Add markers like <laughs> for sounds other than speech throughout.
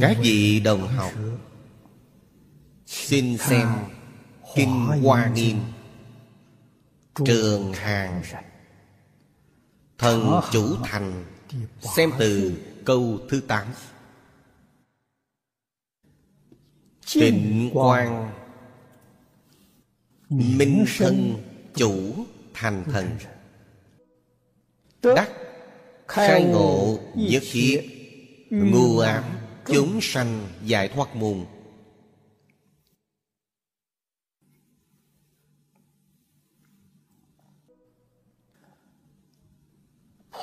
các vị đồng học? Xin xem kinh hoa nghiêm. Trường hàng. Thần chủ thành. Xem từ câu thứ tám. Tịnh quan minh thân chủ thành thần. Đắc khai ngộ nhất thiết. Ngu ám chúng sanh giải thoát môn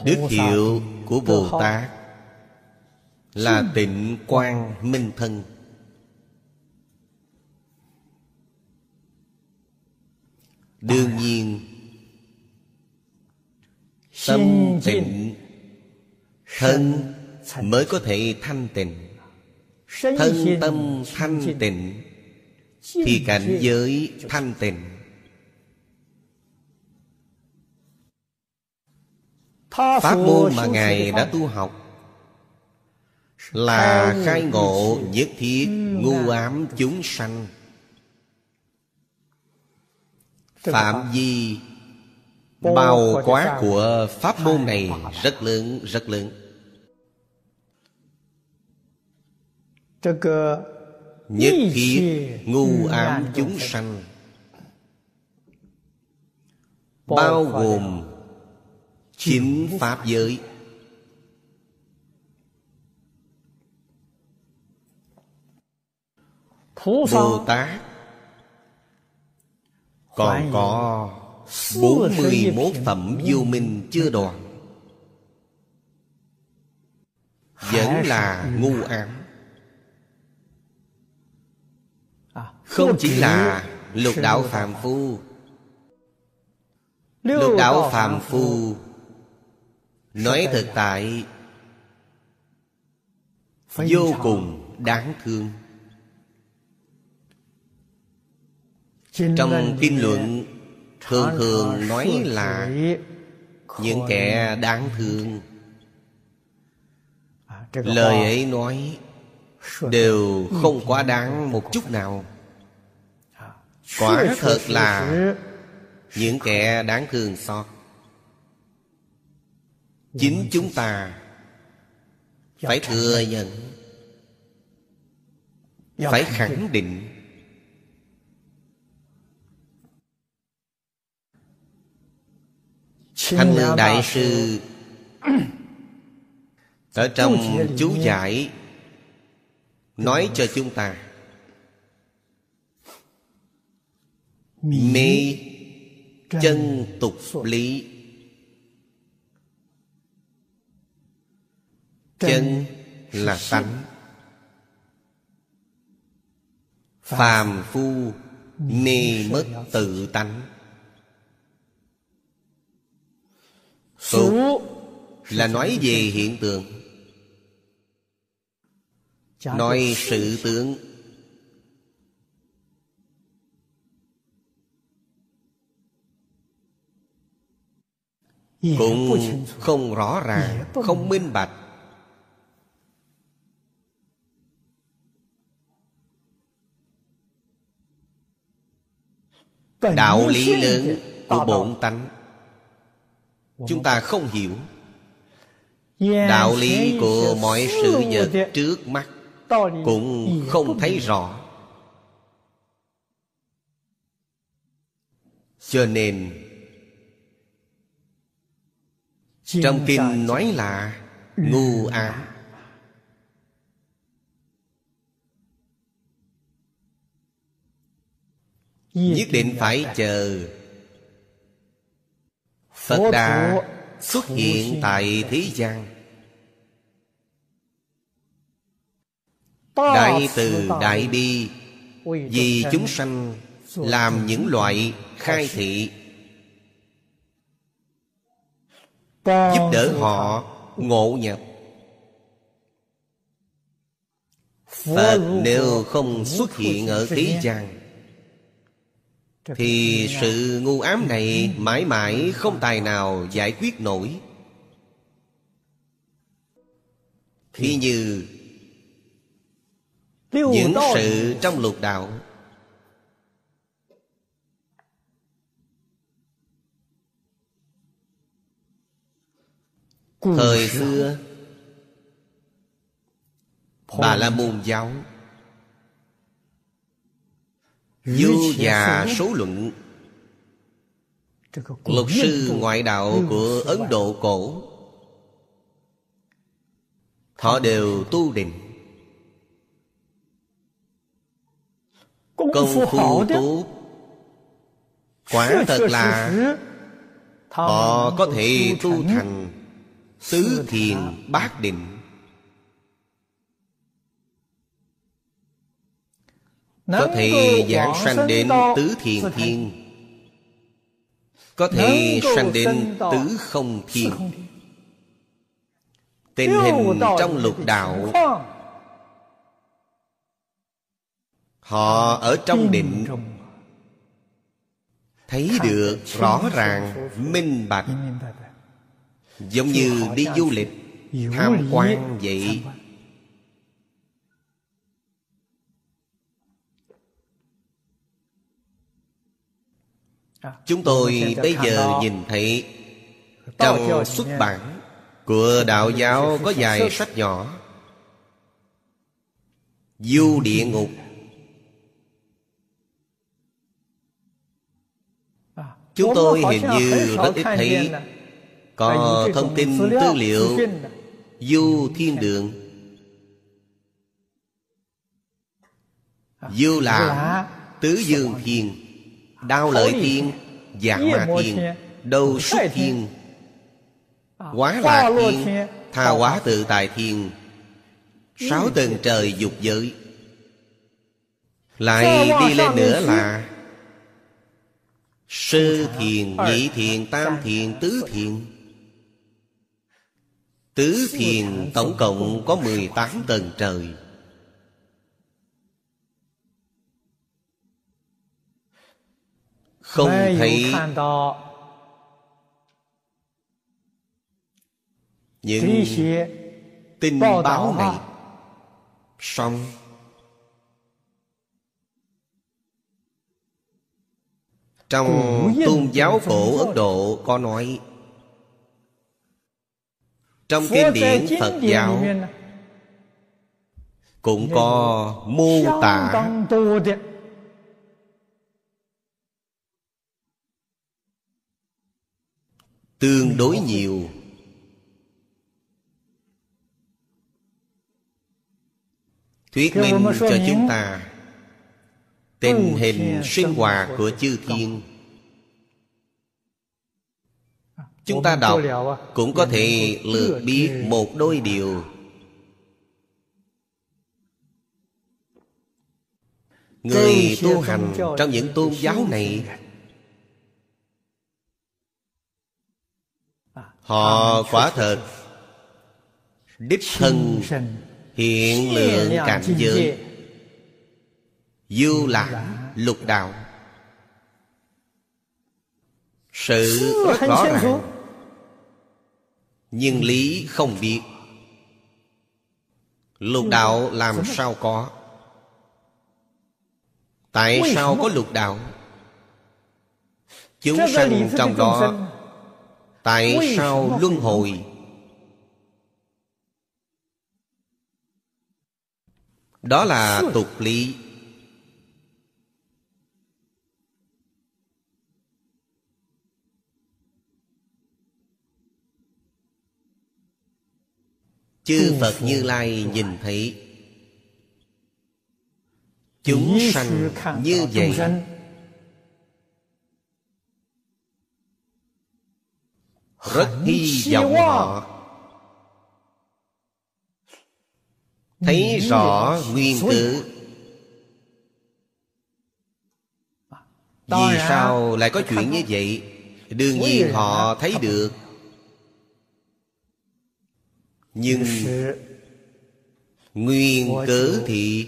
đức hiệu của bồ tát là tịnh quan minh thân. Đương nhiên tâm tịnh thân mới có thể thanh tịnh thân tâm thanh tịnh thì cảnh giới thanh tịnh. Pháp môn mà ngài đã tu học là khai ngộ nhất thiết ngu ám chúng sanh. Phạm vi bao quát của pháp môn này rất lớn rất lớn nhất thiết ngu ám chúng sanh. Bao gồm chính pháp giới. Bồ tát còn có bốn mươi mốt phẩm vô minh chưa đoạn. Vẫn là ngu ám không chỉ là lục đạo phàm phu. Lục đạo phàm phu nói thực tại vô cùng đáng thương. Trong kinh luận thường thường nói là những kẻ đáng thương. lời ấy nói đều không quá đáng một chút nào quả thật là những kẻ đáng thương xót. Chính chúng ta phải thừa nhận phải khẳng định. thanh lương đại sư ở trong chú giải nói cho chúng ta mê chân tục lý. Chân là tánh. Phàm phu mê mất tự tánh. Tục là nói về hiện tượng. Nói sự tướng cũng không rõ ràng không minh bạch. Đạo lý lớn của bổn tánh. Chúng ta không hiểu. Đạo lý của mọi sự vật trước mắt cũng không thấy rõ. Cho nên trong kinh nói là ngu ám nhất định phải chờ. Phật đã xuất hiện tại thế gian. Đại từ đại bi. vì chúng sanh làm những loại khai thị giúp đỡ họ ngộ nhập. Phật nếu không xuất hiện ở thế gian Thì sự ngu ám này mãi mãi không tài nào giải quyết nổi. Khi như những sự trong lục đạo Thời xưa Bà La Môn Giáo Du già số luận Luật sư ngoại đạo của Ấn Độ cổ. Họ đều tu định. Công phu tốt. Quả thật là Họ có thể tu thành Tứ thiền bát định. Có thể giảng sanh đến tứ thiền thiên. Có thể sanh đến tứ không thiên. Tình hình trong lục đạo. Họ ở trong định. Thấy được rõ ràng minh bạch Giống như đi du lịch Tham quan vậy. Chúng tôi bây giờ nhìn thấy Trong xuất bản Của đạo giáo có vài sách nhỏ. Du địa ngục. Chúng tôi hình như rất ít thấy Có thông tin tư liệu Du thiên đường. Du là Tứ dương thiên Đao lợi thiên Dạ ma thiên Đầu xuất thiên. Quá lạc thiên Tha hóa tự tại thiên. Sáu tầng trời dục giới. Lại đi lên nữa là Sơ thiền, nhị thiền, tam thiền, tứ thiền Tứ thiền tổng cộng có 18 tầng trời. Không thấy Những tin báo này Xong. Trong tôn giáo cổ Ấn Độ có nói Trong kinh điển Phật giáo Cũng có mô tả. Tương đối nhiều. Thuyết minh cho chúng ta tình hình sinh hoạt của chư thiên chúng ta đọc cũng có thể lược biết một đôi điều. Người tu hành trong những tôn giáo này họ quả thật đích thân hiện lượng cảnh giới. Du lãng lục đạo. Sự rất rõ ràng Nhưng lý không biết Lục đạo làm sao có? Tại sao có lục đạo? Chúng sanh trong đó Tại sao luân hồi? Đó là tục lý Chư Phật Như Lai nhìn thấy. Chúng sanh như vậy Rất hy vọng họ. Thấy rõ nguyên cớ Vì sao lại có chuyện như vậy? Đương nhiên họ thấy được nhưng Nguyên cớ thì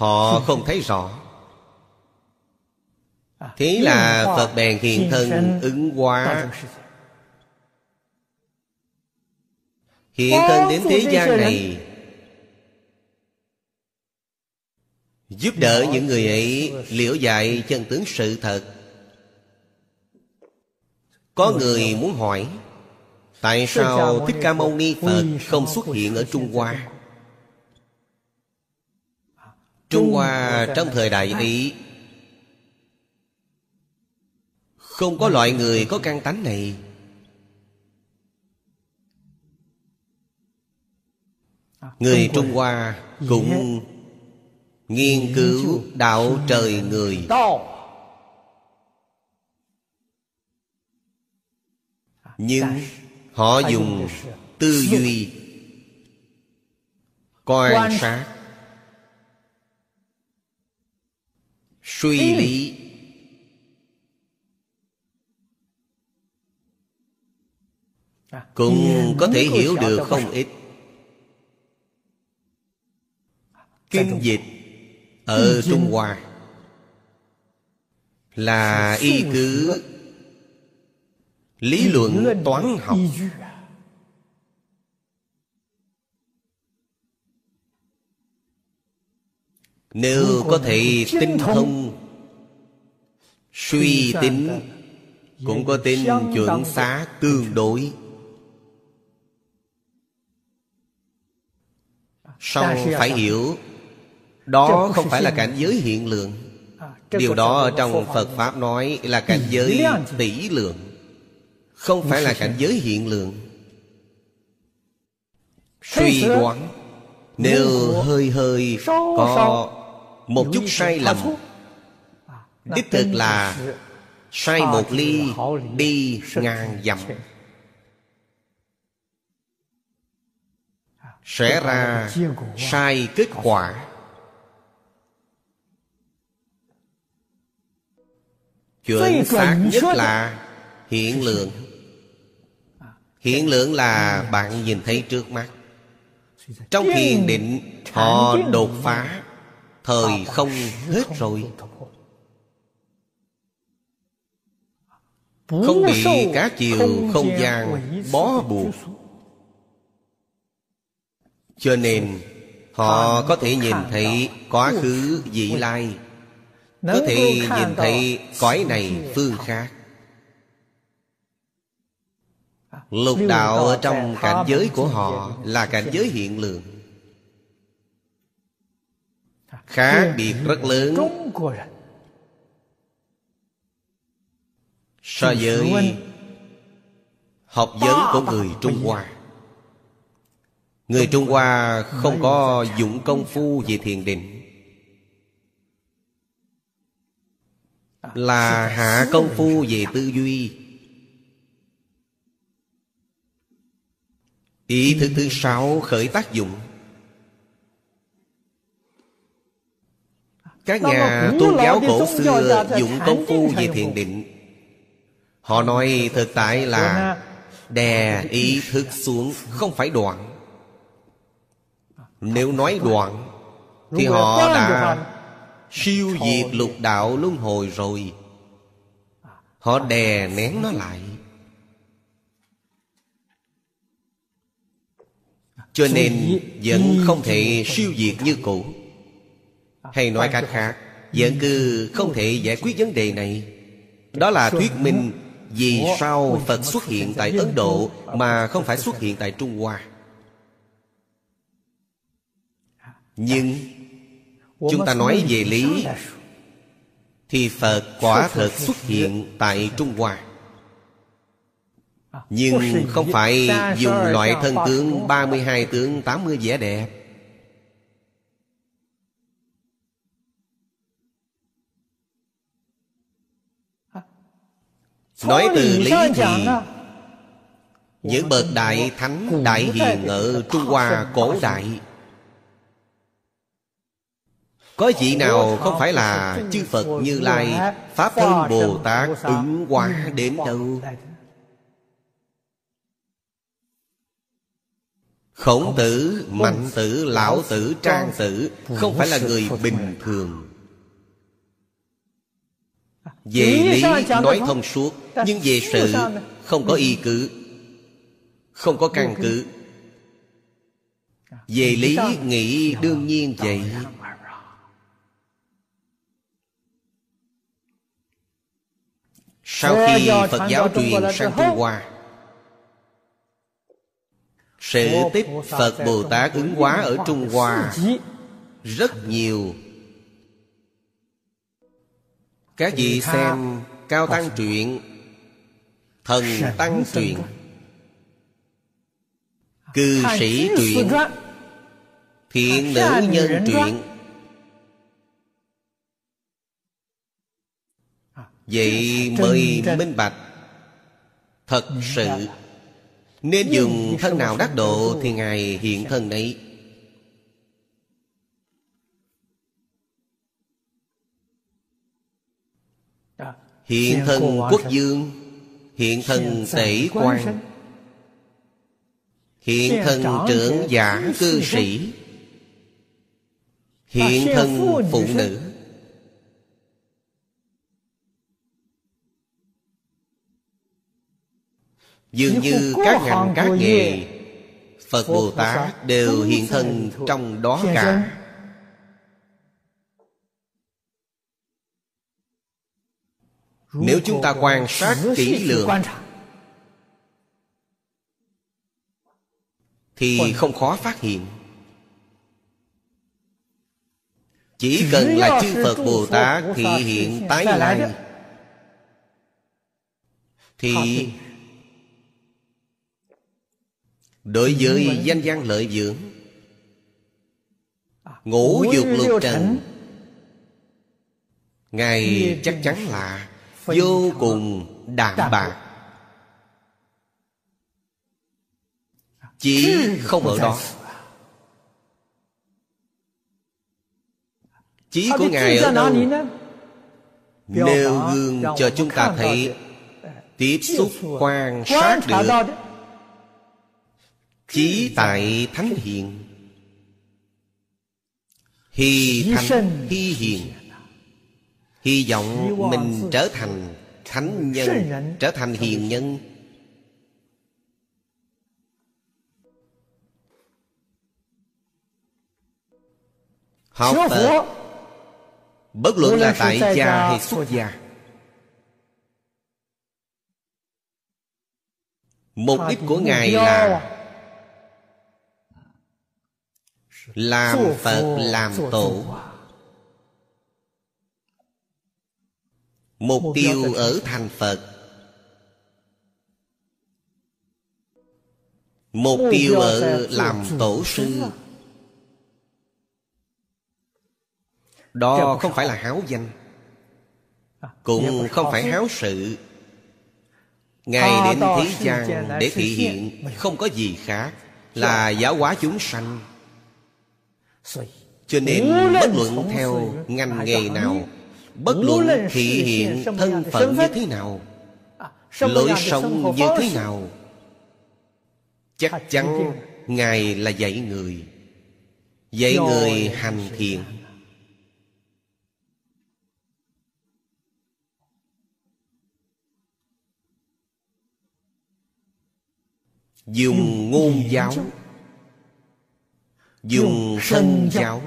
Họ <laughs> không thấy rõ. À, Thế là Phật bèn hiện thân ứng hóa. Hiện thân đến thế gian này Giúp đỡ những người ấy liễu dạy chân tướng sự thật. Có người muốn hỏi Tại sao Thích Ca Mâu Ni Phật không xuất hiện ở Trung Hoa? Trung Hoa trong thời đại ấy Không có loại người có căn tánh này. Người Trung Hoa cũng nghiên cứu đạo trời người. Nhưng họ dùng tư duy Quan sát Suy lý Cũng có thể hiểu được không ít. Kinh dịch Ở Trung Hoa Là y cứ Lý luận toán học. Nếu có thể tinh thông Suy tính Cũng có tính chuẩn xác tương đối. Song phải hiểu Đó không phải là cảnh giới hiện lượng. Điều đó trong Phật Pháp nói là cảnh giới tỷ lượng không phải là cảnh giới hiện lượng. Suy đoán, Nếu hơi hơi có một chút sai lầm, Đích thực là Sai một ly Đi ngàn dặm Sẽ ra sai kết quả. Chuẩn xác nhất là Hiện lượng. Hiện lượng là bạn nhìn thấy trước mắt. Trong thiền định Họ đột phá. Thời không hết rồi. Không bị các chiều không gian bó buộc. Cho nên Họ có thể nhìn thấy quá khứ vị lai. Có thể nhìn thấy cõi này phương khác Lục đạo ở trong cảnh giới của họ Là cảnh giới hiện lượng Khác biệt rất lớn. So với Học vấn của người Trung Hoa. Người Trung Hoa không có dụng công phu về thiền định. Là hạ công phu về tư duy Ý thức thứ sáu khởi tác dụng. Các nhà tôn giáo cổ xưa dụng công phu về thiền định. Họ nói thực tại là Đè ý thức xuống không phải đoạn. Nếu nói đoạn Thì họ đã siêu diệt lục đạo luân hồi rồi. Họ đè nén nó lại Cho nên vẫn không thể siêu diệt như cũ. Hay nói cách khác Vẫn cứ không thể giải quyết vấn đề này. Đó là thuyết minh Vì sao Phật xuất hiện tại Ấn Độ Mà không phải xuất hiện tại Trung Hoa. Nhưng Chúng ta nói về lý Thì Phật quả thật xuất hiện tại Trung Hoa Nhưng không phải dùng loại thân tướng 32 tướng 80 vẻ đẹp. Nói từ lý thì Những bậc đại thánh đại hiền ở Trung Hoa cổ đại. Có vị nào không phải là chư Phật Như Lai Pháp Thân Bồ Tát ứng hóa đến đâu Khổng tử, mạnh tử, lão tử, trang tử Không phải là người bình thường. Về lý nói thông suốt Nhưng về sự không có y cứ Không có căn cứ. Về lý nghĩ đương nhiên vậy. Sau khi Phật giáo truyền sang Trung Hoa Sự tích Phật Bồ Tát ứng hóa ở Trung Hoa. Rất nhiều. Các vị xem Cao Tăng truyện Thần Tăng truyện. Cư sĩ truyện Thiện nữ nhân truyện. Vậy mới minh bạch Thật sự Nên dùng thân nào đắc độ Thì Ngài hiện thân ấy Hiện thân quốc dương Hiện thân tể quan Hiện thân trưởng giả cư sĩ. Hiện thân phụ nữ Dường như các ngành các nghề Phật Bồ Tát đều hiện thân trong đó cả. Nếu chúng ta quan sát kỹ lưỡng Thì không khó phát hiện. Chỉ cần là chư Phật Bồ Tát Thị hiện tái lai Thì Đối với danh văn lợi dưỡng Ngũ dục lục trần Ngài chắc chắn là Vô cùng đạm bạc. Chỉ không ở đó. Chí của Ngài ở đâu? Nêu gương cho chúng ta thấy Tiếp xúc quan sát được Chí tại Thánh Hiện Hy thành hy hiền. Hy vọng mình trở thành thánh nhân Trở thành hiền nhân. Học Phật Bất luận là tại gia hay xuất gia. Mục đích của Ngài là Làm Phật làm tổ. Mục tiêu ở thành Phật. Mục tiêu ở làm tổ sư. Đó không phải là háo danh Cũng không phải háo sự. Ngài đến thế gian để thị hiện Không có gì khác Là giáo hóa chúng sanh Cho nên bất luận theo ngành nghề nào Bất luận thị hiện thân phận như thế nào Lối sống như thế nào Chắc chắn Ngài là dạy người Dạy người hành thiện. Dùng ngôn giáo Dùng thân giáo.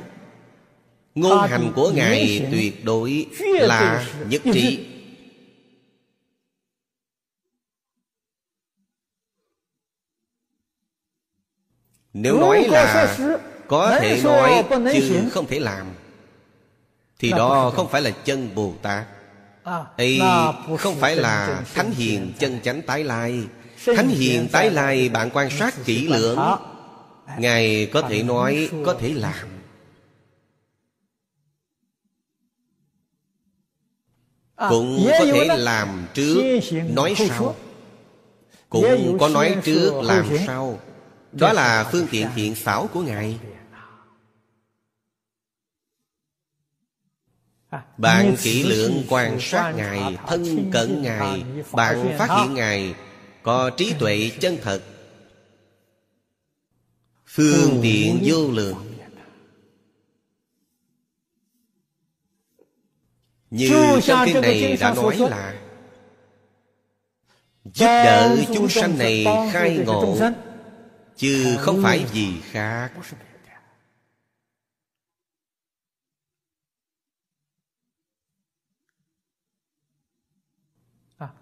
Ngôn hành của Ngài tuyệt đối là nhất trí. Nếu nói là có thể nói chứ không thể làm Thì đó không phải là chân Bồ Tát. Ấy không phải là Thánh Hiền chân chánh tái lai. Thánh Hiền tái lai bạn quan sát kỹ lưỡng Ngài có thể nói Có thể làm. Cũng có thể làm trước Nói sau. Cũng có nói trước làm sau. Đó là phương tiện thiện xảo của Ngài. Bạn kỹ lưỡng quan sát Ngài Thân cận Ngài Bạn phát hiện Ngài Có trí tuệ chân thật Phương tiện vô lượng. Như trong kinh này đã nói là Giúp đỡ chúng sanh này khai ngộ Chứ không phải gì khác.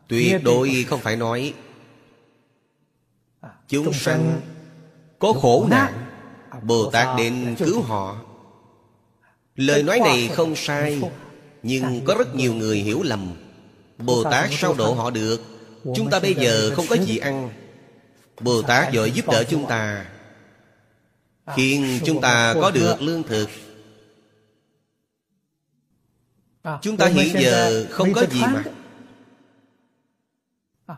Tuyệt đối không phải nói Chúng sanh có khổ nạn Bồ Tát đến cứu họ. Lời nói này không sai Nhưng có rất nhiều người hiểu lầm. Bồ Tát sao độ họ được? Chúng ta bây giờ không có gì ăn. Bồ Tát giỏi giúp đỡ chúng ta. Khiến chúng ta có được lương thực. Chúng ta hiện giờ không có gì mà.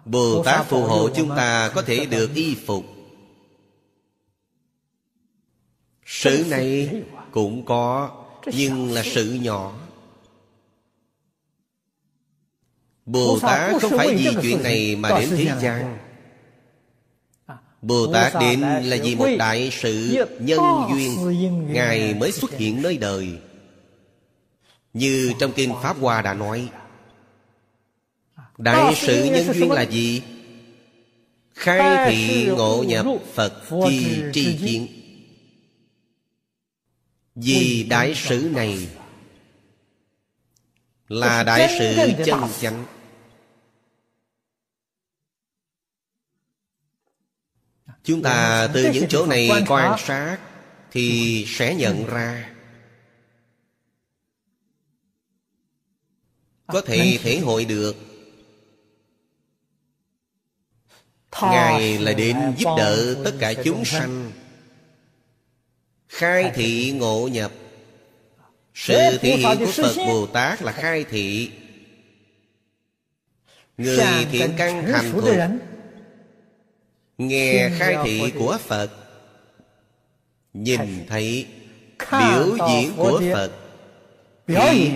Bồ Tát phù hộ chúng ta có thể được y phục Sự này cũng có Nhưng là sự. nhỏ. Bồ Tát không phải vì chuyện này mà đến thế gian. Bồ Tát đến là vì một đại sự nhân duyên Ngài mới xuất hiện nơi đời. Như trong Kinh Pháp Hoa đã nói Đại sự nhân duyên là gì? Khai thị ngộ nhập Phật chi tri kiến Vì đại sự này Là đại sự chân chánh. Chúng ta từ những chỗ này quan sát Thì sẽ nhận ra. Có thể thể hội được. Ngài là đến giúp đỡ tất cả chúng sanh Khai thị ngộ nhập. Sự thể hiện của Phật Bồ Tát là khai thị. Người thiện căn thành thuộc. Nghe khai thị của Phật. Nhìn thấy biểu diễn của Phật Thì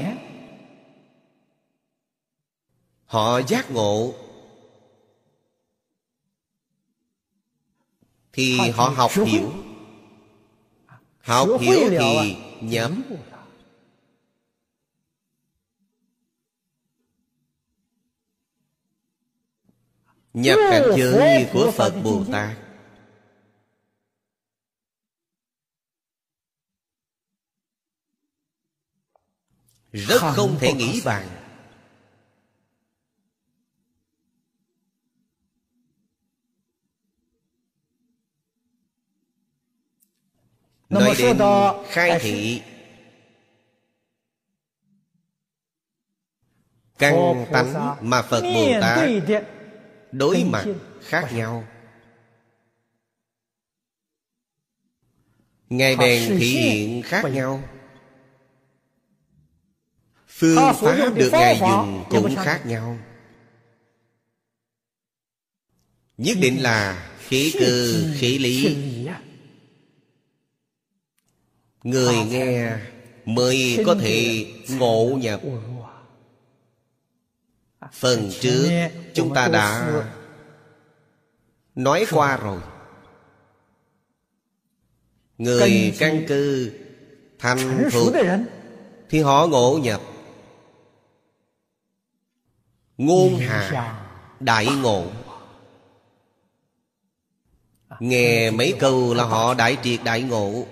Họ giác ngộ. Thì họ học hiểu Học hiểu thì nhắm. Nhập cảnh giới của Phật Bồ Tát. Rất không thể nghĩ bàn Nói đến khai thị. Căn tánh mà Phật Bồ Tát Đối mặt khác nhau. Ngài bèn thị hiện khác nhau. Phương pháp được Ngài dùng cũng khác nhau. Nhất định là khí cơ khí lý Người nghe mới có thể ngộ nhập. Phần trước chúng ta đã nói qua rồi. Người căn cư thành thuộc Thì họ ngộ nhập. Ngôn hạ đại ngộ. Nghe mấy câu là họ đại triệt đại ngộ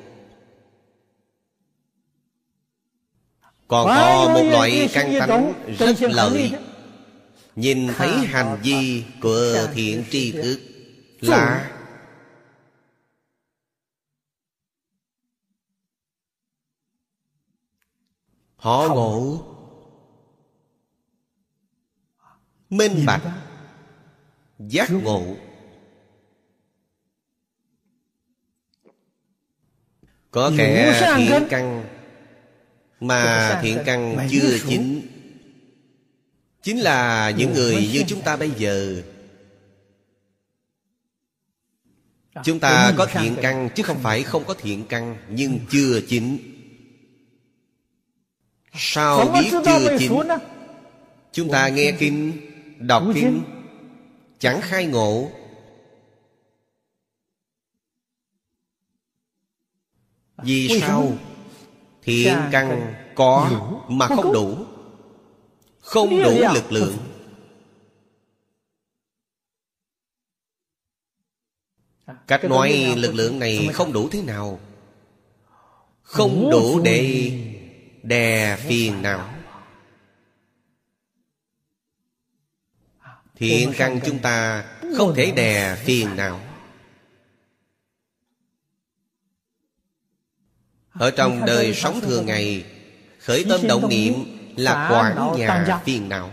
Còn có một loại căn tánh rất lợi Nhìn thấy hành vi của thiện tri thức Là Họ ngộ Minh bạch Giác ngộ Có kẻ thiện căn mà thiện căn chưa chín chính. Là những người như chúng ta bây giờ. Chúng ta có thiện căn chứ không phải không có thiện căn nhưng chưa chín sao biết chưa chín chúng ta nghe kinh đọc kinh. chẳng khai ngộ. Vì sao Thiện căn có mà không đủ. Không đủ lực lượng. Cách nói lực lượng này không đủ thế nào? Không đủ để đè phiền não Thiện căn chúng ta không thể đè phiền não Ở trong đời sống thường ngày Khởi tâm động niệm là quản nhà phiền não.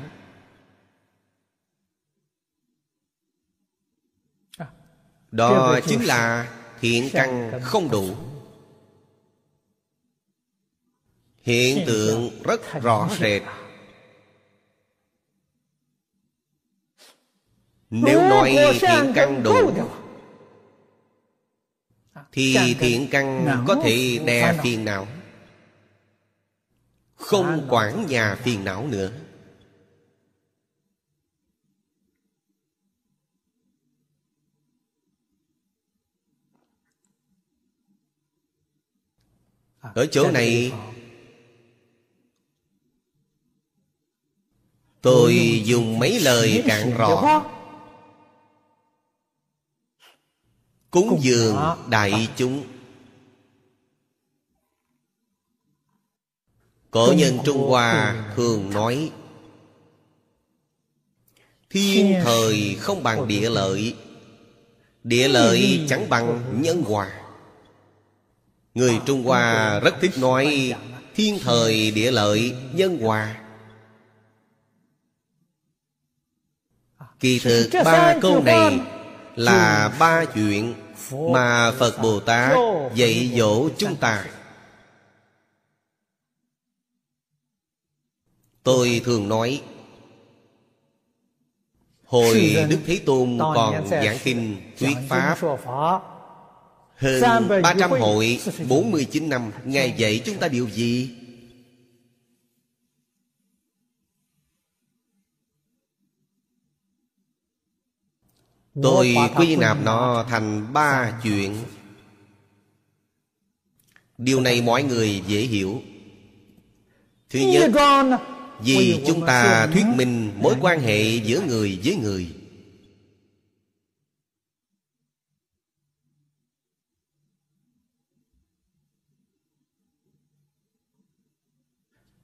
Đó chính là thiện căn không đủ. Hiện tượng rất rõ rệt. Nếu nói thiện căn đủ Thì thiện căn có thể đè phiền não. Không quản nhà phiền não nữa. Ở chỗ này Tôi dùng mấy lời cạn rõ Cúng dường đại chúng. Cổ nhân Trung Hoa thường nói Thiên thời không bằng địa lợi Địa lợi chẳng bằng nhân hòa. Người Trung Hoa rất thích nói Thiên thời địa lợi nhân hòa. Kỳ thực ba câu này Là ba chuyện Mà Phật Bồ Tát dạy dỗ chúng ta Tôi thường nói Hồi Đức Thế Tôn còn giảng kinh thuyết Pháp hơn 300 hội 49 năm Ngài dạy chúng ta điều gì? Tôi quy nạp nó thành ba chuyện. Điều này mọi người dễ hiểu. Thứ nhất Vì chúng ta thuyết minh mối quan hệ giữa người với người.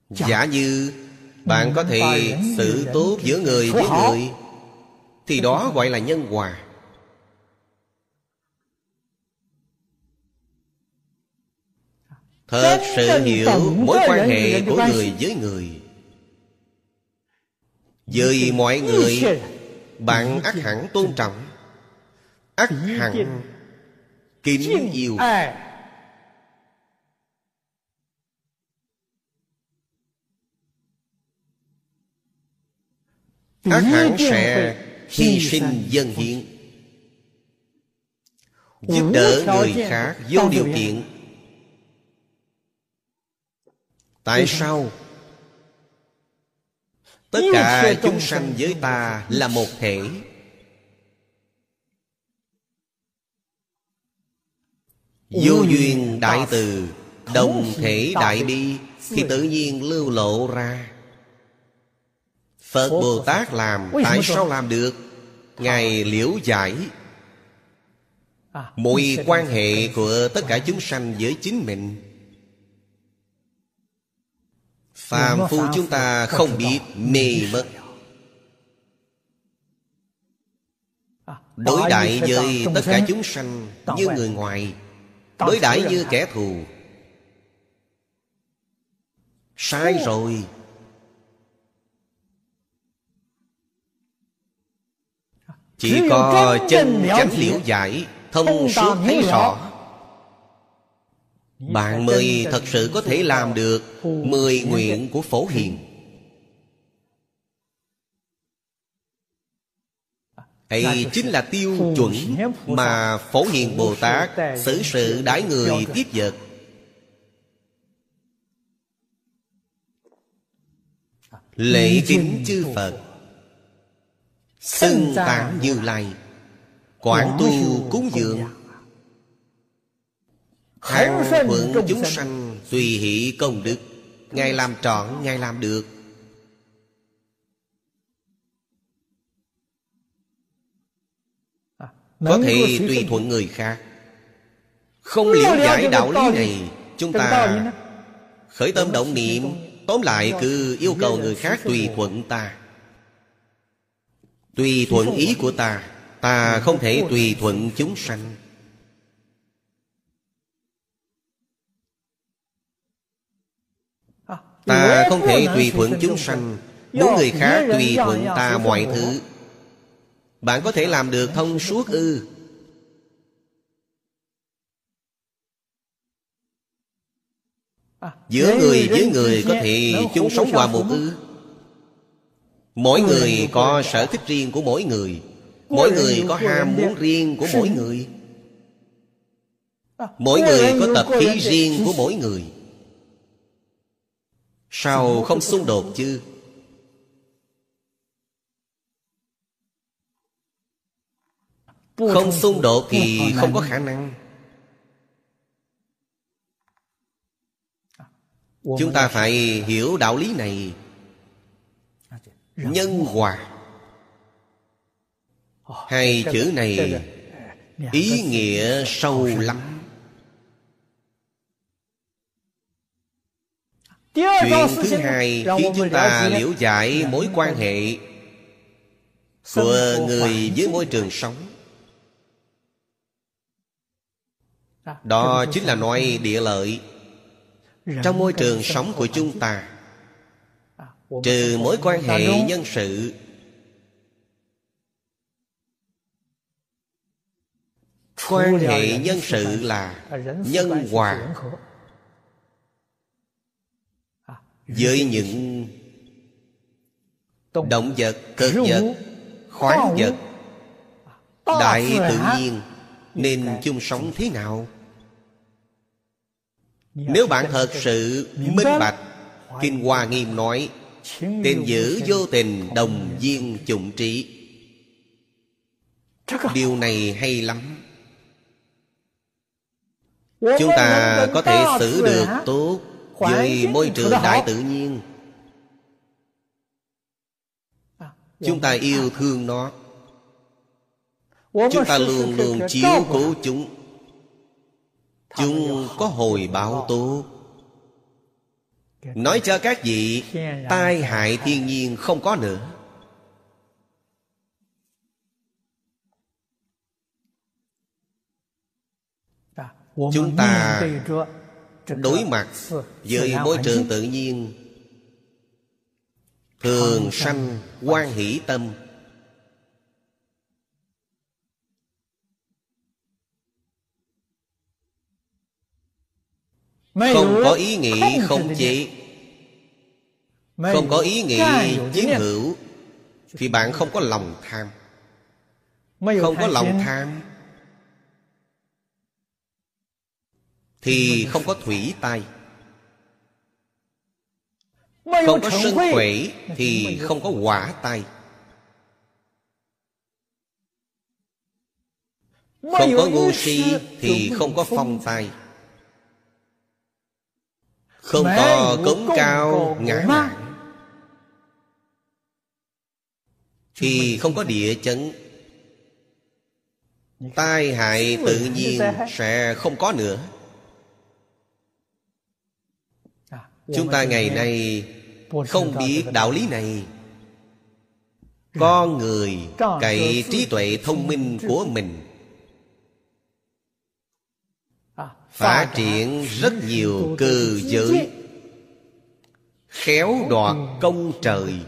Giả như bạn có thể xử tốt giữa người với người Thì đó gọi là nhân hòa. Thật sự hiểu mối quan hệ của người với người. Với mọi người Bạn ác hẳn tôn trọng ác hẳn kính yêu. ác hẳn sẽ hy sinh dân hiện giúp đỡ người khác vô điều kiện. Tại sao? Tất cả chúng sanh với ta là một thể. Vô duyên đại từ đồng thể đại bi thì tự nhiên lưu lộ ra Phật Bồ Tát làm Tại sao làm được? Ngài liễu giải. À, Mối quan hệ của tất cả chúng sanh với chính mình. Phàm phu chúng ta không biết mê mất. À, Đối đại với tất cả chúng sanh như người ngoài. Đối đãi như kẻ thù. Sai rồi Chỉ có chân chánh liễu giải Thông suốt thấy rõ. Bạn mới thật sự có thể làm được Mười nguyện của Phổ Hiền. Ấy chính là tiêu chuẩn Mà Phổ Hiền Bồ Tát xử sự đãi người tiếp vật. Lễ kính chư Phật Xưng tán như lai. Quảng tu cúng dường. Hàng thuận chúng sanh Tùy hỷ công đức Ngài làm trọn, Ngài làm được. Có thể tùy thuận người khác. Không liễu giải đạo lý này Chúng ta khởi tâm động niệm Tóm lại cứ yêu cầu người khác tùy thuận ta. Tùy thuận ý của ta Ta không thể tùy thuận chúng sanh. Ta không thể tùy thuận chúng sanh. Muốn người khác tùy thuận ta mọi thứ. Bạn có thể làm được thông suốt ư? Giữa người với người có thể chung sống hòa một ư? Mỗi người có sở thích riêng của mỗi người. Mỗi người có ham muốn riêng của mỗi người. Mỗi người có tập khí riêng của mỗi người. Sao không xung đột chứ? Không xung đột thì không có khả năng. Chúng ta phải hiểu đạo lý này Nhân hòa. Hai chữ này Ý nghĩa sâu lắm. Chuyện thứ hai khiến chúng ta liễu giải mối quan hệ Của người với môi trường sống. Đó chính là nói địa lợi. Trong môi trường sống của chúng ta Trừ mối quan hệ nhân sự. Quan hệ nhân sự là nhân hòa với những động vật cực vật khoáng vật đại tự nhiên. Nên chung sống thế nào? Nếu bạn thật sự minh bạch kinh hoa nghiêm nói tình giữ vô tình đồng viên chủng trí. Điều này hay lắm. Chúng ta có thể xử được tốt với môi trường đại tự nhiên. Chúng ta yêu thương nó. Chúng ta luôn luôn chiếu cố chúng. Chúng có hồi báo tốt nói cho các vị tai hại thiên nhiên không có nữa. Chúng ta đối mặt với môi trường tự nhiên, thường sanh quan hỷ tâm. Không có ý nghĩ không chế không có ý nghĩ chiếm hữu. Thì bạn không có lòng tham. Không có lòng tham. Thì không có thủy tai. Không có sân quẩy Thì không có quả tai. Không có ngu si Thì không có phong tai Không có cống cao ngã mạn Thì không có địa chấn. Tai hại tự nhiên sẽ. không có nữa. Chúng ta ngày nay không biết đạo lý này. Con người cậy trí tuệ thông minh của mình phát triển rất nhiều cơ giới khéo đoạt công trời.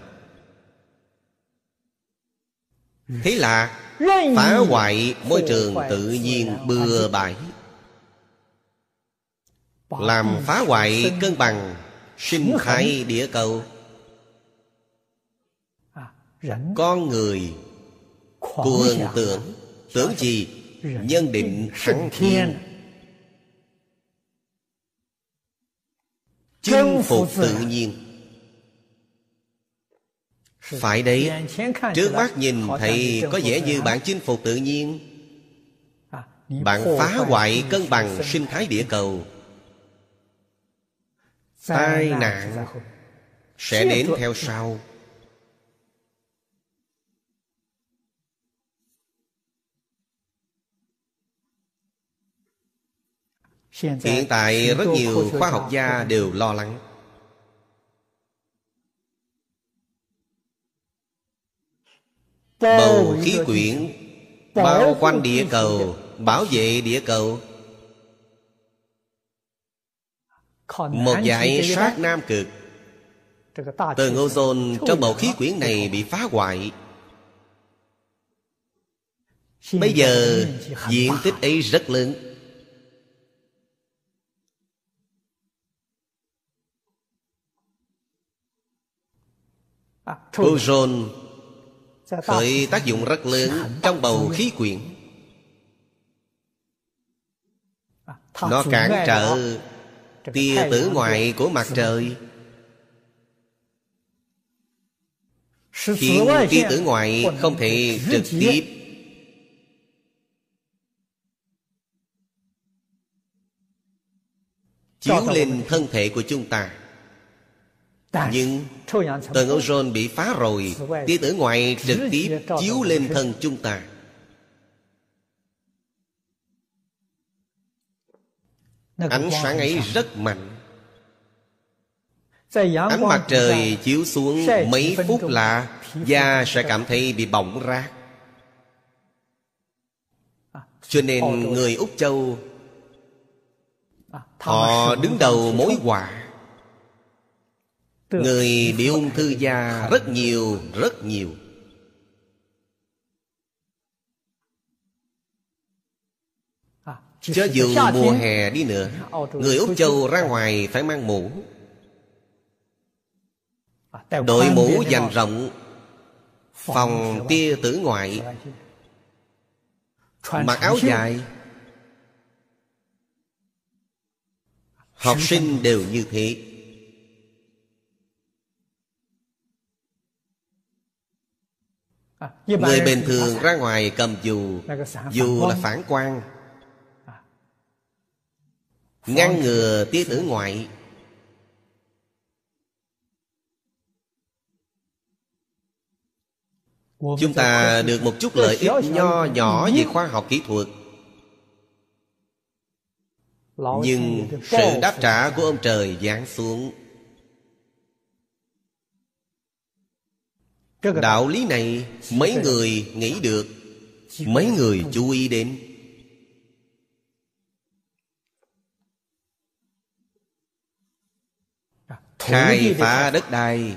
Thế là phá hoại môi trường tự nhiên bừa bãi. Làm phá hoại cân bằng sinh thái địa cầu. Con người cuồng tưởng tưởng gì? Nhân định thắng thiên chinh phục tự nhiên. Phải đấy Trước mắt nhìn thấy có vẻ như bạn chinh phục tự nhiên. Bạn phá hoại cân bằng sinh thái địa cầu. Tai nạn Sẽ đến theo sau Hiện tại rất nhiều khoa học gia đều lo lắng. Bầu khí quyển Bao quanh địa cầu Bảo vệ địa cầu. Một giải sát nam cực. Tầng ozone trong bầu khí quyển này bị phá hoại. Bây giờ diện tích ấy rất lớn Ozone khởi tác dụng rất lớn trong bầu khí quyển nó cản trở tia tử ngoại của mặt trời. Khiến tia tử ngoại không thể trực tiếp. Chiếu lên thân thể của chúng ta nhưng tầng ozone bị phá rồi Tia tử ngoại trực tiếp chiếu lên thân chúng ta. Ánh sáng ấy rất mạnh. Ánh mặt trời chiếu xuống mấy phút là Da sẽ cảm thấy bị bỏng rát. Cho nên người Úc Châu Họ đứng đầu mối họa Người bị ung thư da rất nhiều, rất nhiều. Cho dù mùa hè đi nữa Người Úc Châu ra ngoài phải mang mũ. Đội mũ dành rộng Phòng tia tử ngoại. Mặc áo dài. Học sinh đều như thế Người bình thường ra ngoài cầm dù Dù là phản quang. Ngăn ngừa tia tử ngoại. Chúng ta được một chút lợi ích nho nhỏ về khoa học kỹ thuật. Nhưng sự đáp trả của ông trời giáng xuống đạo lý này mấy người nghĩ được mấy người chú ý đến. Khai phá đất đai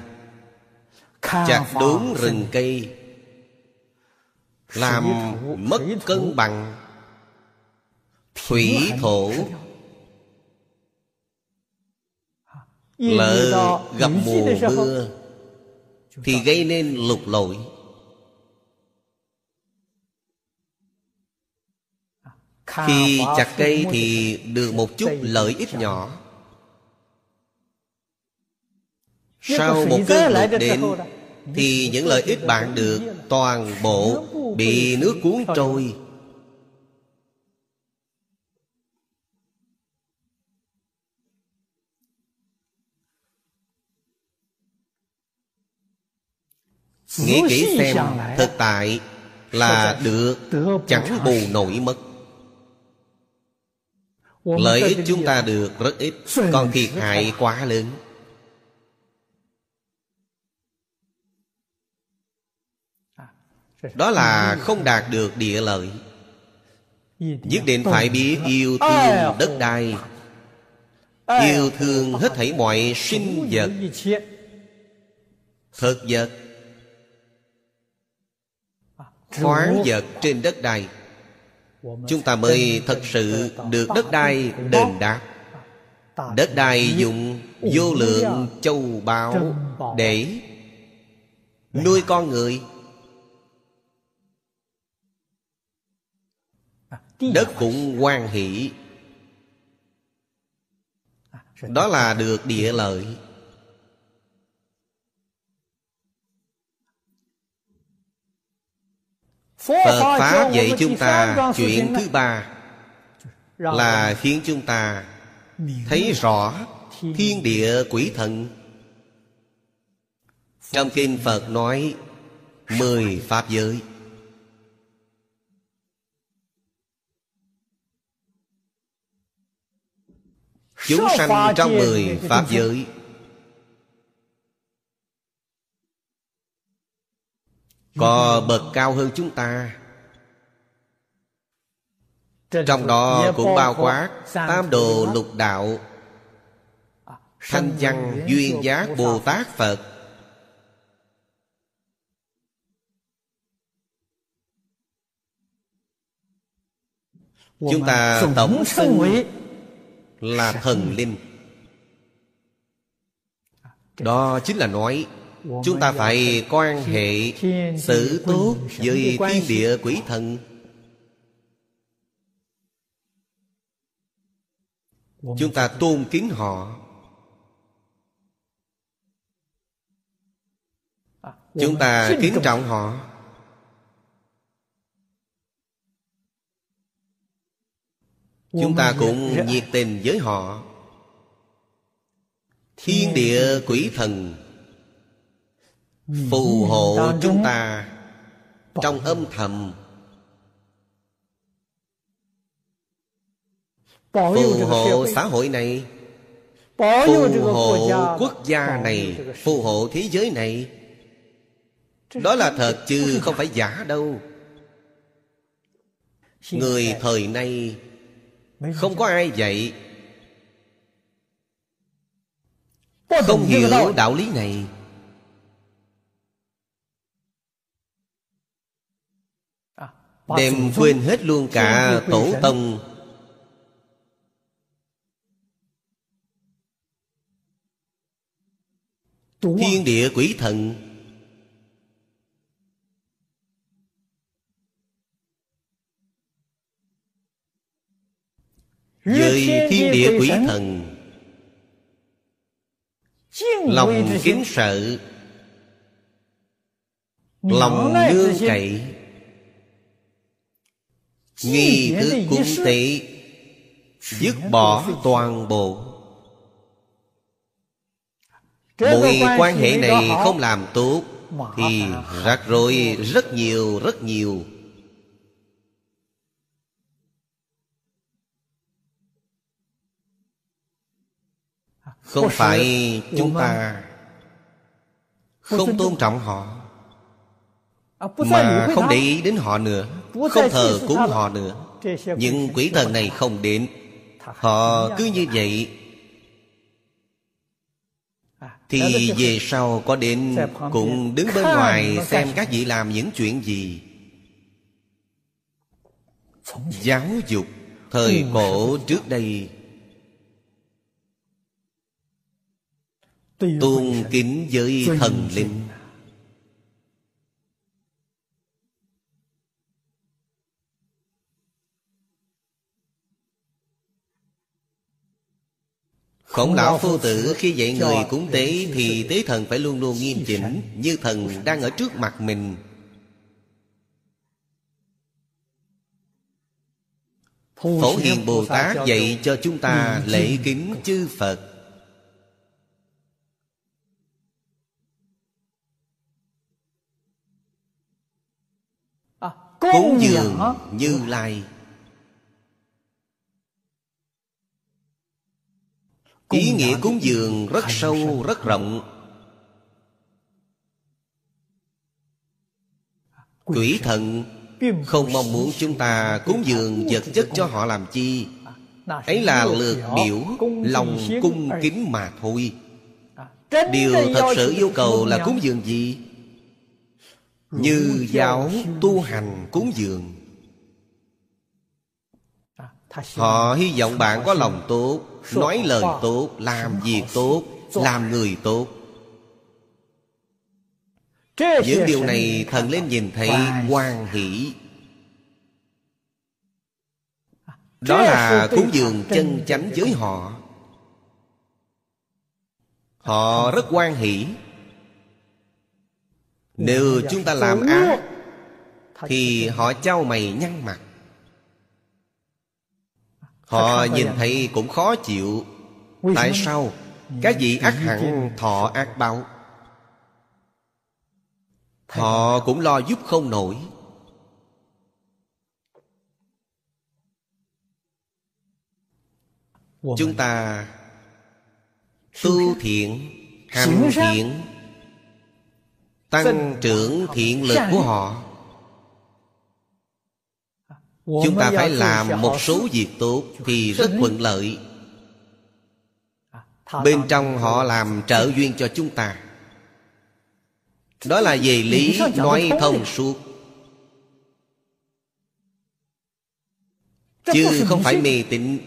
chặt đốn rừng cây làm mất cân bằng. Thủy thổ. lỡ gặp mùa mưa thì gây nên lục lội. Khi chặt cây thì được một chút lợi ích nhỏ. Sau một cơn lụt đến thì những lợi ích bạn được toàn bộ bị nước cuốn trôi Nghĩ kỹ xem Thực tại là được Chẳng bù nổi mất. Lợi ích chúng ta được rất ít Còn thiệt hại quá lớn. Đó là không đạt được địa lợi. Nhất định phải biết yêu thương đất đai. Yêu thương hết thảy mọi sinh vật. Thực vật khoáng vật trên đất đai. Chúng ta mới thật sự được đất đai đền đáp. Đất đai dùng vô lượng châu báu để nuôi con người. Đất cũng quan hỷ. Đó là được địa lợi. Phật Pháp dạy chúng ta chuyện thứ ba là khiến chúng ta thấy rõ thiên địa quỷ thần. Trong kinh phật nói mười pháp giới. Chúng sanh trong mười pháp giới có bậc cao hơn chúng ta. Trong đó cũng bao quát tam đồ lục đạo. Thanh văn duyên giác bồ tát phật. Chúng ta tổng xưng là thần linh. Đó chính là nói chúng ta phải quan hệ xử tốt với thiên địa quỷ thần. Chúng ta tôn kính họ. Chúng ta kính trọng họ. Chúng ta cũng nhiệt tình với họ. Thiên địa quỷ thần phù hộ chúng ta trong âm thầm. Phù hộ xã hội này. Phù hộ quốc gia này. phù hộ thế giới này. Đó là thật chứ không phải giả đâu. Người thời nay không có ai dạy. Không hiểu đạo lý này đem quên hết luôn cả tổ tông. Thiên địa quỷ thần. Với thiên địa quỷ thần. lòng kính sợ. Lòng nương cậy nghi thức cúng tế dứt bỏ toàn bộ. Mối quan hệ này không làm tốt thì rắc rối rất nhiều rất nhiều. Không phải chúng ta không tôn trọng họ mà không để ý đến họ nữa không thờ cúng họ nữa. Nhưng quỷ thần này không đến. Họ cứ như vậy. Thì về sau có đến cũng đứng bên ngoài xem các vị làm những chuyện gì. Giáo dục thời cổ trước đây. Tôn kính với thần linh Khổng lão phu tử khi dạy người cúng tế Thì tế thần phải luôn luôn nghiêm chỉnh Như thần đang ở trước mặt mình. Phổ Hiền Bồ Tát dạy cho chúng ta lễ kính chư Phật. À, Cúng dường Như Lai ý nghĩa cúng dường rất sâu rất rộng. Quỷ thần không mong muốn chúng ta cúng dường vật chất cho họ làm chi? Ấy là lượt biểu lòng cung kính mà thôi. Điều thật sự yêu cầu là cúng dường gì? Như giáo tu hành cúng dường họ hy vọng bạn có lòng tốt nói lời tốt làm việc tốt làm người tốt. Những điều này thần lên nhìn thấy hoan hỷ. Đó là cúng dường chân chánh với họ. Họ rất hoan hỷ. Nếu chúng ta làm ác thì họ trao mày nhăn mặt Họ nhìn thấy cũng khó chịu. Tại sao? Các vị ác hẳn thọ ác báo Họ cũng lo giúp không nổi. Chúng ta Tu thiện Hành thiện Tăng trưởng thiện lực của họ Chúng ta phải làm một số việc tốt Thì rất thuận lợi. Bên trong họ làm trợ duyên cho chúng ta. Đó là về lý nói thông suốt. Chứ không phải mê tín.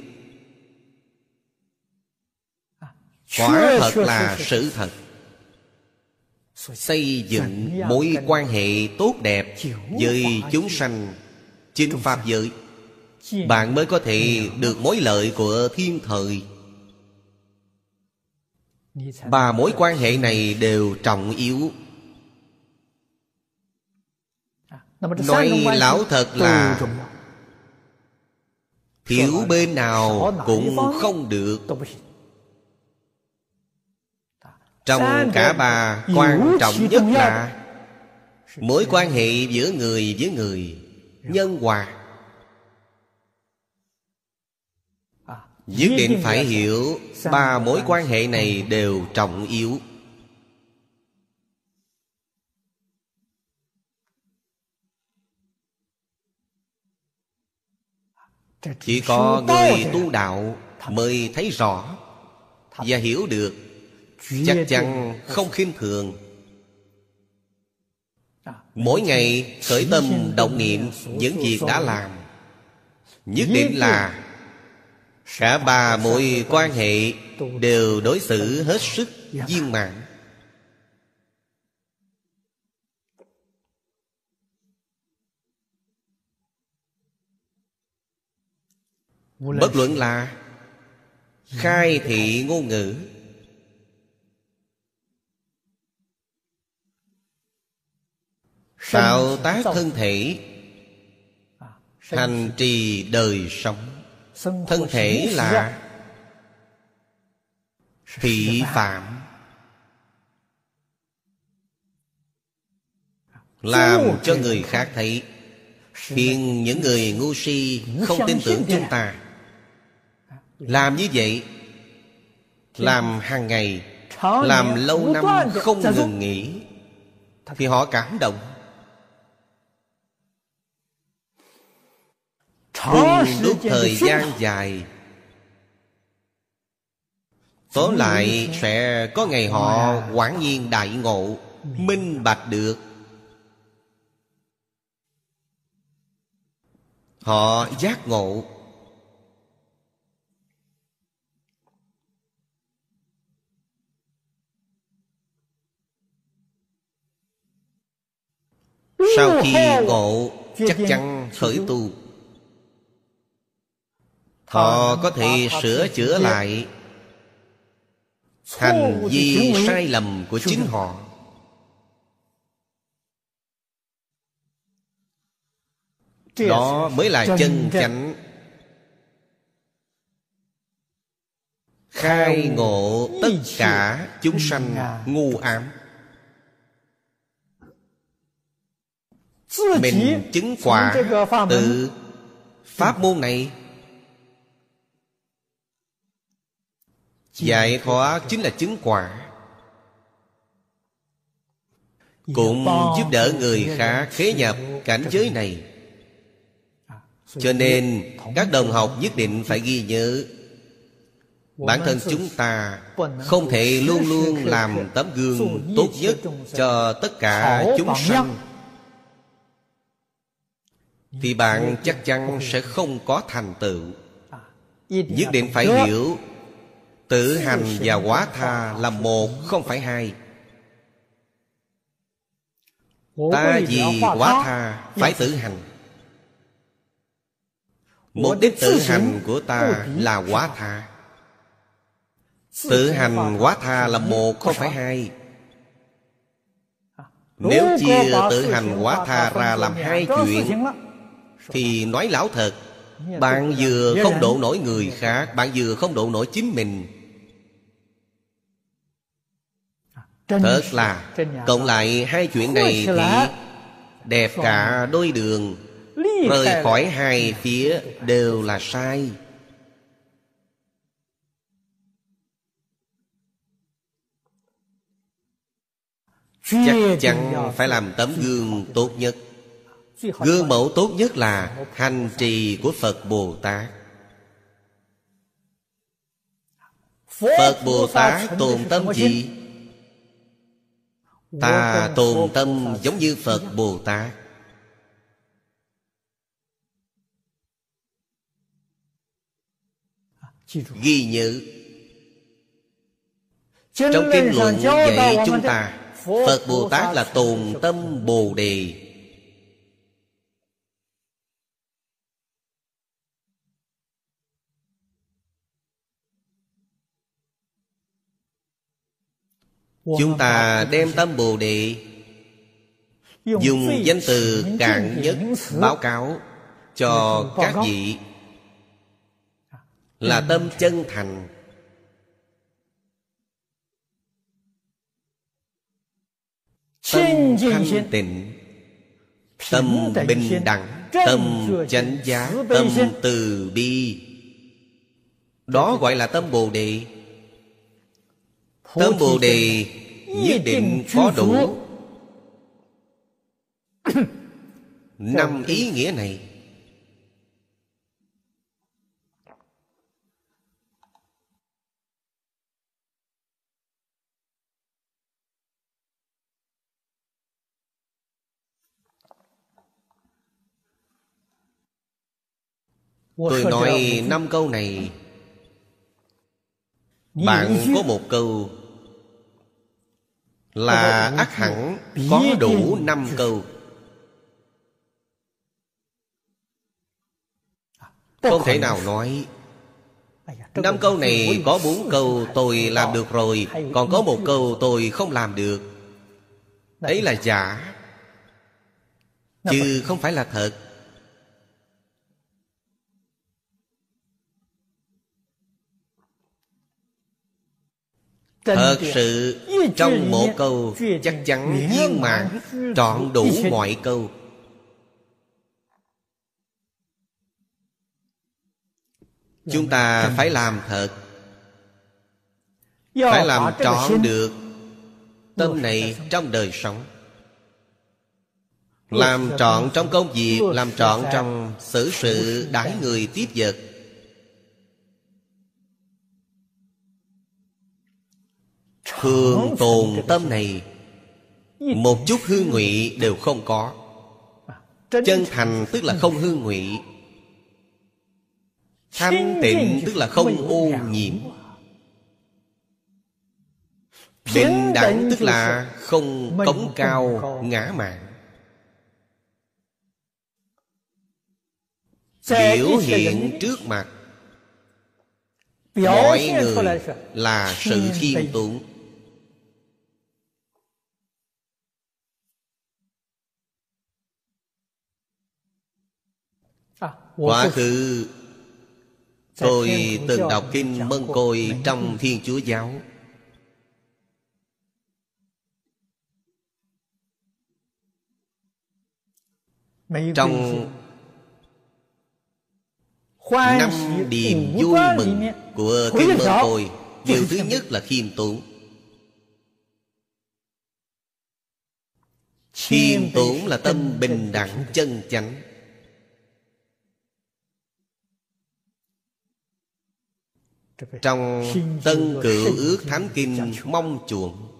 Quả thật là sự thật. Xây dựng mối quan hệ tốt đẹp Với chúng sanh Chính Pháp giới. Bạn mới có thể được mối lợi của thiên thời. Ba mối quan hệ này đều trọng yếu. Nói lão thật là Thiếu bên nào cũng không được. Trong cả ba quan trọng nhất là Mối quan hệ giữa người với người. Nhân hòa. Nhất định phải hiểu Ba mối quan hệ này đều trọng yếu. Chỉ có người tu đạo Mới thấy rõ Và hiểu được. Chắc chắn không khinh thường Mỗi ngày khởi tâm động niệm Những việc đã làm. Nhất định là Cả ba mối quan hệ Đều đối xử hết sức viên mãn. Bất luận là Khai thị ngôn ngữ Tạo tác thân thể. Hành trì đời sống. Thân thể là Thị phạm. Làm cho người khác thấy. Khiến những người ngu si Không tin tưởng chúng ta. Làm như vậy Làm hàng ngày Làm lâu năm không ngừng nghỉ Thì họ cảm động Cùng lúc thời gian dài Tóm lại sẽ có ngày họ quảng nhiên đại ngộ Minh bạch được. Họ giác ngộ. Sau khi ngộ Chắc chắn khởi tu Họ có thể sửa chữa lại. Hành vi sai lầm của chính họ. Đó mới là chân chánh. Khai ngộ tất cả chúng sanh ngu ám. Mình chứng quả từ Pháp môn này Giải thoát chính là chứng quả. Cũng giúp đỡ người khác khế nhập cảnh giới này. Cho nên, các đồng học nhất định phải ghi nhớ, Bản thân chúng ta không thể luôn luôn làm tấm gương tốt nhất cho tất cả chúng sanh. Thì bạn chắc chắn sẽ không có thành tựu. Nhất định phải hiểu Tự hành và quá tha là một không phải hai. Ta vì quá tha phải tự hành. Mục đích tự hành của ta là quá tha. Tự hành quá tha là một không phải hai. Nếu chia tự hành quá tha ra làm hai chuyện Thì nói lão thật. Bạn vừa không độ nổi người khác Bạn vừa không độ nổi chính mình Thật là. Cộng lại hai chuyện này thì Đẹp cả đôi đường. Rời khỏi hai phía đều là sai. Chắc chắn phải làm tấm gương tốt nhất. Gương mẫu tốt nhất là Hành trì của Phật Bồ Tát. Phật Bồ Tát tồn tâm gì? Ta tồn tâm giống như Phật Bồ Tát. Ghi nhớ. Trong kinh luận dạy chúng ta Phật Bồ Tát là tồn tâm Bồ Đề Chúng ta đem tâm Bồ Đề Dùng danh từ cạn nhất báo cáo Cho các vị Là tâm chân thành. Tâm thanh tịnh Tâm bình đẳng Tâm chánh giác Tâm từ bi. Đó gọi là tâm Bồ Đề Tâm Bồ Đề nhất định có đủ. <coughs> Năm ý nghĩa này. Tôi nói năm câu này. Bạn có một câu Là ắt hẳn có đủ năm câu Không thể nào nói. Năm câu này có bốn câu tôi làm được rồi Còn có một câu tôi không làm được. Đấy là giả. Chứ không phải là thật Thật sự trong một câu Chắc chắn viên mãn Trọn đủ <laughs> mọi câu. Chúng ta phải làm thật. Phải làm trọn được Tâm này trong đời sống. Làm trọn trong công việc Làm trọn trong xử sự đãi người tiếp vật Thường tồn tâm này. Một chút hư ngụy đều không có. Chân thành tức là không hư ngụy. Thanh tịnh tức là không ô nhiễm. Bình đẳng tức là không cống cao ngã mạng Biểu hiện trước mặt. Mọi người là sự khiêm tốn Quá khứ. Tôi từng đọc kinh Mân Côi trong Thiên Chúa Giáo. Trong Năm điềm vui mừng của Kinh Mân Côi Điều thứ <laughs> nhất là khiêm tốn. Khiêm tốn là tâm bình đẳng chân chánh Trong Tân Cựu Ước <laughs> Thánh Kinh Mong chuộng.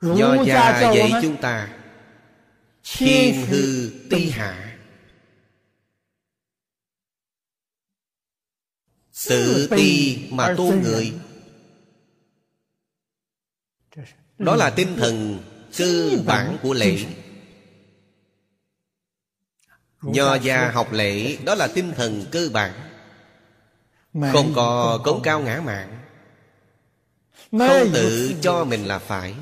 Do gia dạy chúng ta Thiên hư ti hạ. Tự ti mà tu người. Đó là tinh thần cơ bản của lễ Nho gia học lễ Đó là tinh thần cơ bản. Không có cống cao ngã mạng Không tự cho mình là phải.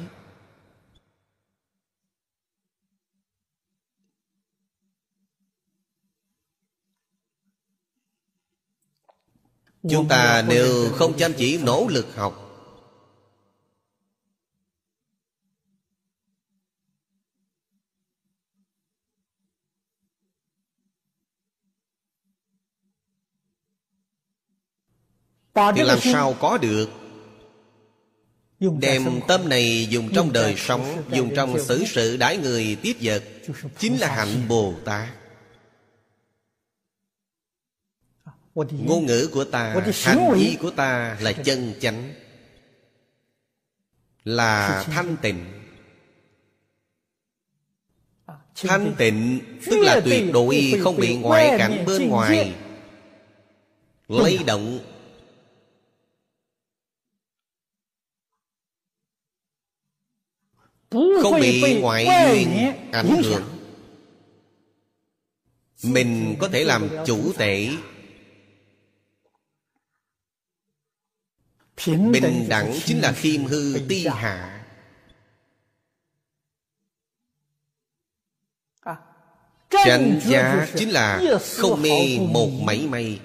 Chúng ta nếu không chăm chỉ nỗ lực học Thì làm sao có được? Đem tâm này dùng trong đời sống Dùng trong xử sự đãi người tiếp vật Chính là hạnh Bồ Tát. Ngôn ngữ của ta Hành vi của ta là chân chánh Là thanh tịnh. Thanh tịnh Tức là tuyệt đối không bị ngoại cảnh bên ngoài. lay động Không bị ngoại duyên ảnh hưởng. Mình có thể làm chủ tể Bình đẳng chính là khiêm hư ti hạ. Chánh giá chính là không mê một mảy may.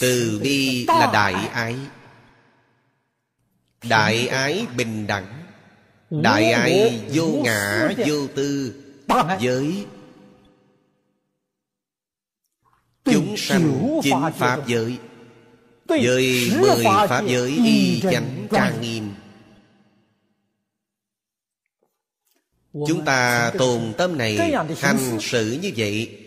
Từ bi là đại ái. Đại ái bình đẳng Đại ái vô ngã vô tư Giới Chúng sanh chính Pháp giới. Giới mười Pháp giới y chánh trang nghiêm. Chúng ta tồn tâm này Hành xử như vậy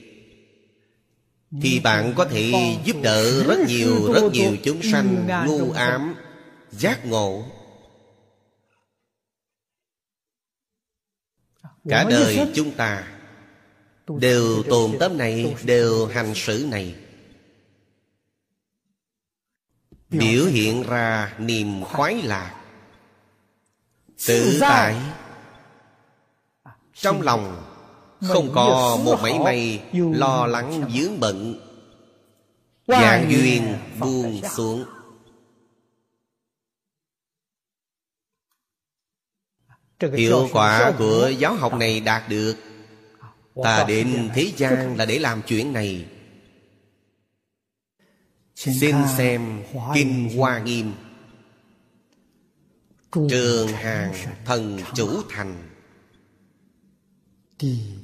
Thì bạn có thể giúp đỡ rất nhiều Rất nhiều chúng sanh ngu ám Giác ngộ Cả đời chúng ta Đều tồn tâm này Đều hành xử này. Biểu hiện ra niềm khoái lạc. Tự tại. Trong lòng Không có một mảy may Lo lắng dướng bận. Dạng duyên buông xuống Hiệu quả của giáo học này đạt được. Ta đến thế gian là để làm chuyện này. Xin xem Kinh Hoa Nghiêm. Trường hàng thần chủ thành.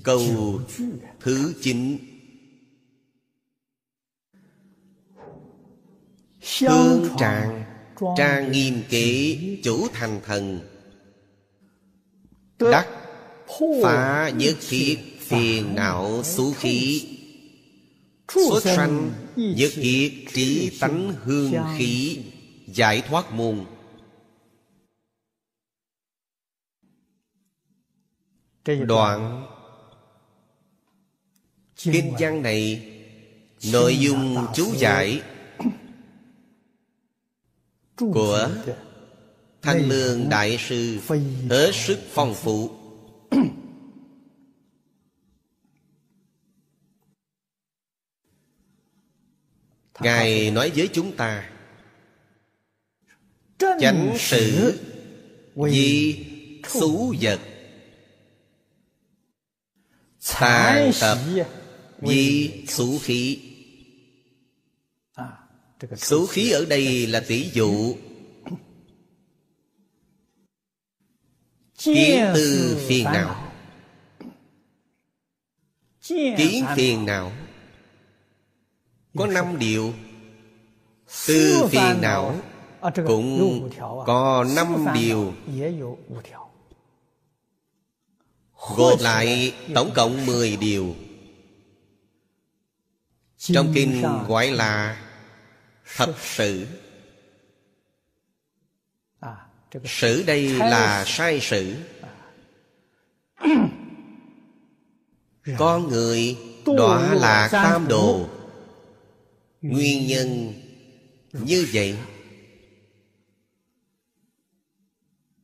Câu thứ chín Hương trạng Trang nghiêm kỹ chủ thành thần Đắc Phá nhất thiết phiền não xú khí. Xuất sanh nhất thiết trí tánh hương khí. Giải thoát môn Đoạn Kinh văn này Nội dung chú giải Của Thanh Lương Đại Sư. Hết sức phong phú. Ngài nói với chúng ta Chánh sự Di xú vật. Tàn tập Di xú khí. Xú khí ở đây là tỷ dụ Kiến tư phiền não Kiến phiền não Có năm điều. Tư phiền não Cũng có năm điều. Gộp lại tổng cộng 10 điều. Trong kinh gọi là Thập sự Sử đây là sai sử. Con người đọa là tam đồ. Nguyên nhân như vậy.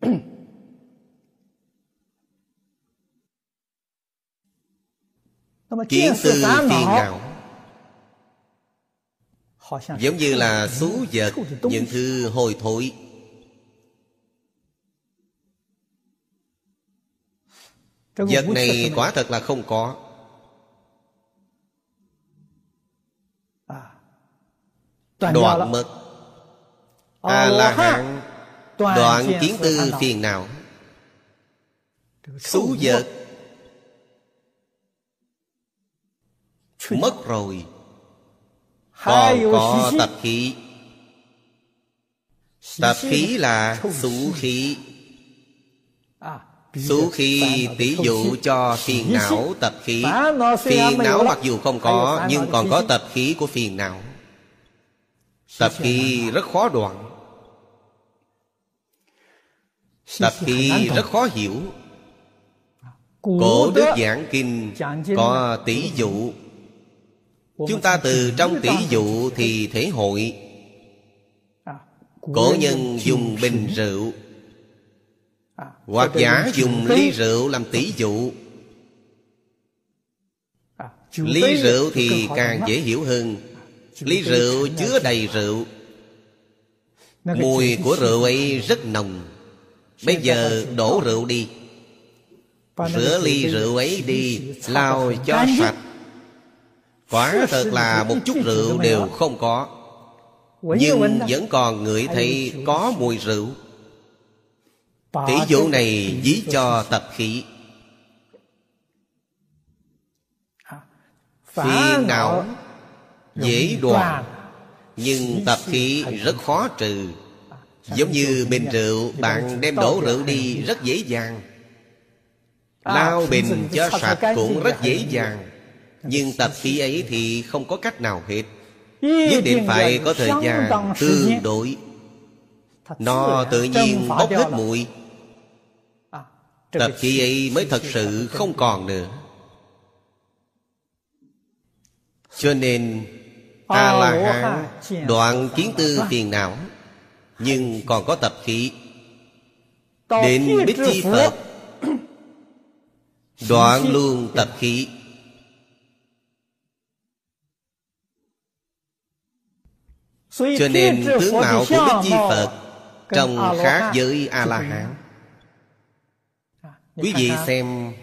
<coughs> Kiến tư phiền não. Giống như là xú vật Những thứ hồi thối Vật này quả thật là không có. Đoạn mất. A la hán đoạn kiến tư phiền não. Xú vật mất rồi. Còn có tập khí. Tập khí là xú khí xú khí tỷ dụ cho phiền não tập khí. Phiền não mặc dù không có nhưng còn có tập khí của phiền não. Tập khí rất khó đoạn. Tập khí rất khó hiểu. Cổ đức giảng kinh có tỷ dụ. Chúng ta từ trong tỷ dụ thì thể hội. Cổ nhân dùng bình rượu hoặc giả dùng ly rượu làm tỷ dụ. Ly rượu thì càng dễ hiểu hơn. Ly rượu chứa đầy rượu. Mùi của rượu ấy rất nồng. Bây giờ đổ rượu đi. Rửa ly rượu ấy đi. lau cho sạch. Quả thật là một chút rượu đều không có. Nhưng vẫn còn ngửi thấy có mùi rượu Tỷ dụ này ví cho tập khí Phiền não dễ đoạn Nhưng tập khí rất khó trừ. Giống như bình rượu Bạn đem đổ rượu đi rất dễ dàng. Lao bình cho sạch cũng rất dễ dàng. Nhưng tập khí ấy thì không có cách nào hết. Nhất định phải có thời gian tương đối. Nó tự nhiên bốc hết mùi Tập khí ấy mới thật sự không còn nữa. Cho nên A-la-hán đoạn kiến tư phiền não Nhưng còn có tập khí. Đến Bích Chi Phật Đoạn luôn tập khí. Cho nên tướng mạo của Bích Chi Phật Trông khác với A-la-hán Quý vị xem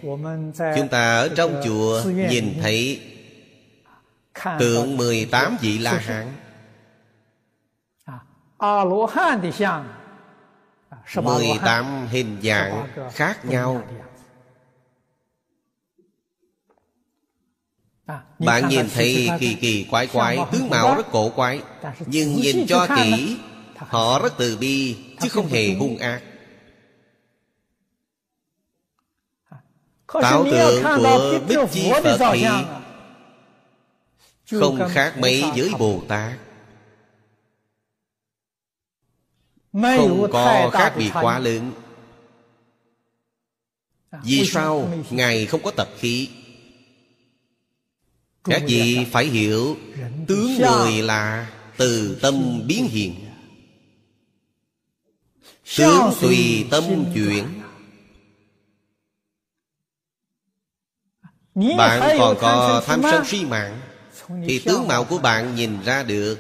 Chúng ta ở trong chùa Nhìn thấy Tượng 18 vị La-hán 18 hình dạng khác nhau. Bạn nhìn thấy kỳ kỳ quái quái Tướng mạo rất cổ quái Nhưng nhìn cho kỹ Họ rất từ bi Chứ không hề hung ác Tạo tượng của Bích Chi Phật thì Không khác mấy với Bồ Tát. Không có khác biệt quá lớn. Vì sao Ngài không có tập khí? Các vị phải hiểu Tướng người là từ tâm biến hiện. Tướng tùy tâm chuyển Bạn còn có tham sân si mạng Thì tướng mạo của bạn nhìn ra được.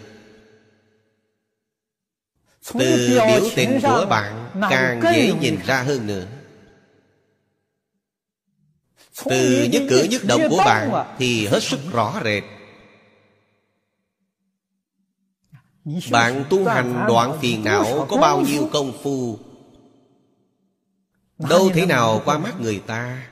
Từ biểu tình của bạn Càng dễ nhìn ra hơn nữa. Từ nhất cử nhất động của bạn Thì hết sức rõ rệt. Bạn tu hành đoạn phiền não Có bao nhiêu công phu? Đâu thể nào qua mắt người ta